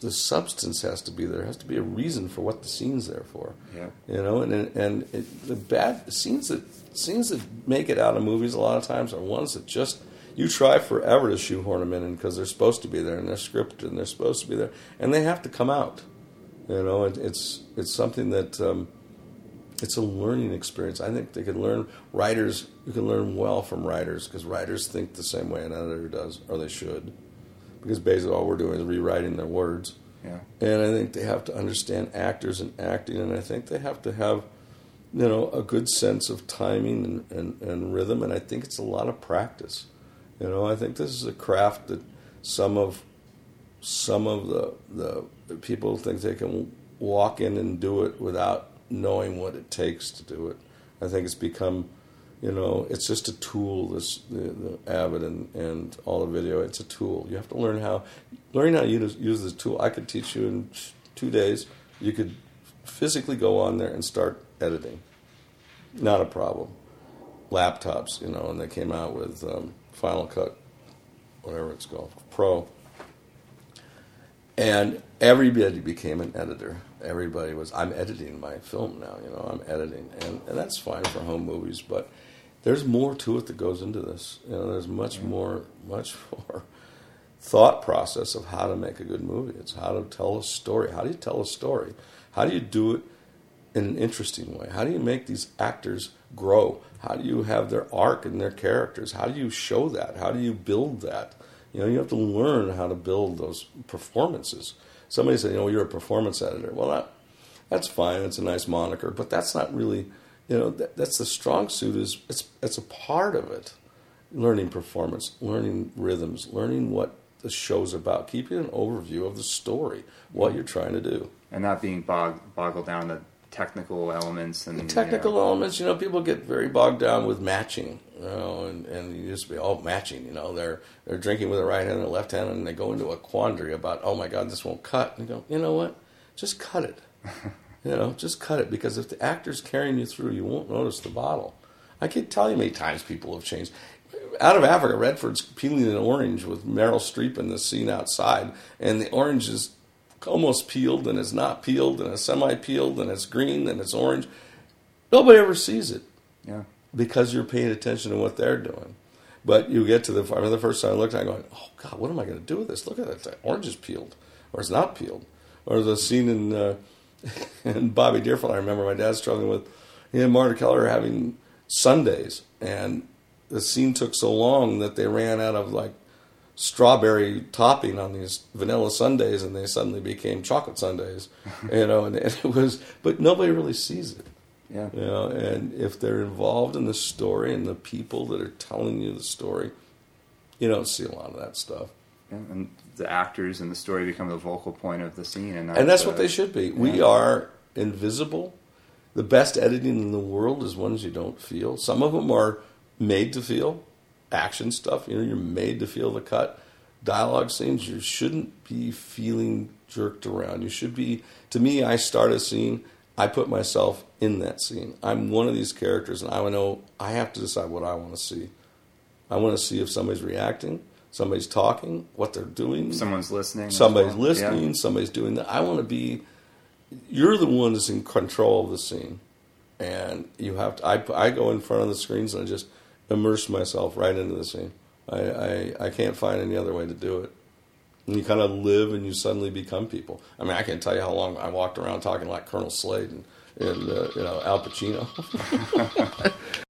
The substance has to be there. There has to be a reason for what the scene's there for. Yeah. You know, and and it, the bad scenes that scenes that make it out of movies a lot of times are ones that just you try forever to shoehorn them in because they're supposed to be there and they're scripted and they're supposed to be there and they have to come out. You know, it, it's it's something that um, it's a learning experience. I think they can learn writers. You can learn well from writers because writers think the same way an editor does, or they should, because basically all we're doing is rewriting their words. Yeah. And I think they have to understand actors and acting, and I think they have to have, you know, a good sense of timing and, and, and rhythm. And I think it's a lot of practice. You know, I think this is a craft that some of some of the the people think they can walk in and do it without knowing what it takes to do it. I think it's become, you know, it's just a tool. This the, the Avid and, and all the video. It's a tool. You have to learn how learning how to use, use this tool. I could teach you in two days. You could physically go on there and start editing. Not a problem. Laptops, you know, and they came out with um, Final Cut, whatever it's called, Pro. And everybody became an editor. Everybody was, I'm editing my film now, you know, I'm editing. And, and that's fine for home movies, but there's more to it that goes into this. You know, there's much more, much more thought process of how to make a good movie. It's how to tell a story. How do you tell a story? How do you do it in an interesting way? How do you make these actors grow? How do you have their arc and their characters? How do you show that? How do you build that? You know, you have to learn how to build those performances. Somebody said, you know, you're a performance editor. Well, that, that's fine. It's a nice moniker, but that's not really, you know, that, that's the strong suit. Is it's it's a part of it. Learning performance, learning rhythms, learning what the show's about, keeping an overview of the story, what you're trying to do, and not being bog, boggled down the technical elements and the technical you know. elements. You know, people get very bogged down with matching. You know, and, and you just be all oh, matching. You know, they're they're drinking with the right hand and the left hand, and they go into a quandary about, oh my God, this won't cut. And you go, you know what? Just cut it. you know, just cut it because if the actor's carrying you through, you won't notice the bottle. I can't tell you how many times people have changed. Out of Africa, Redford's peeling an orange with Meryl Streep in the scene outside, and the orange is almost peeled, and it's not peeled, and it's semi-peeled, and it's green, and it's orange. Nobody ever sees it. Yeah because you're paying attention to what they're doing. But you get to the, I remember the first time I looked at it, I'm going, oh God, what am I going to do with this? Look at it, the orange is peeled, or it's not peeled. Or the scene in, uh, in Bobby Deerfield, I remember my dad struggling with, he and Marthe Keller having sundaes. and the scene took so long that they ran out of like strawberry topping on these vanilla sundaes and they suddenly became chocolate sundaes you know, and, and it was, but nobody really sees it. Yeah. You know, and if they're involved in the story and the people that are telling you the story, you don't see a lot of that stuff. Yeah, and the actors and the story become the vocal point of the scene, and that's, and that's what they should be. Yeah. We are invisible. The best editing in the world is ones you don't feel. Some of them are made to feel action stuff. You know, you're made to feel the cut. Dialogue scenes, you shouldn't be feeling jerked around. You should be. To me, I start a scene I put myself in that scene. I'm one of these characters, and I know I have to decide what I want to see. I want to see if somebody's reacting, somebody's talking, what they're doing, someone's listening, somebody's well. listening, yeah. somebody's doing that. I want to be. You're the one that's in control of the scene, and you have to. I, I go in front of the screens and I just immerse myself right into the scene. I, I, I can't find any other way to do it. And you kind of live and you suddenly become people. I mean, I can't tell you how long I walked around talking like Colonel Slade and, and uh, you know Al Pacino.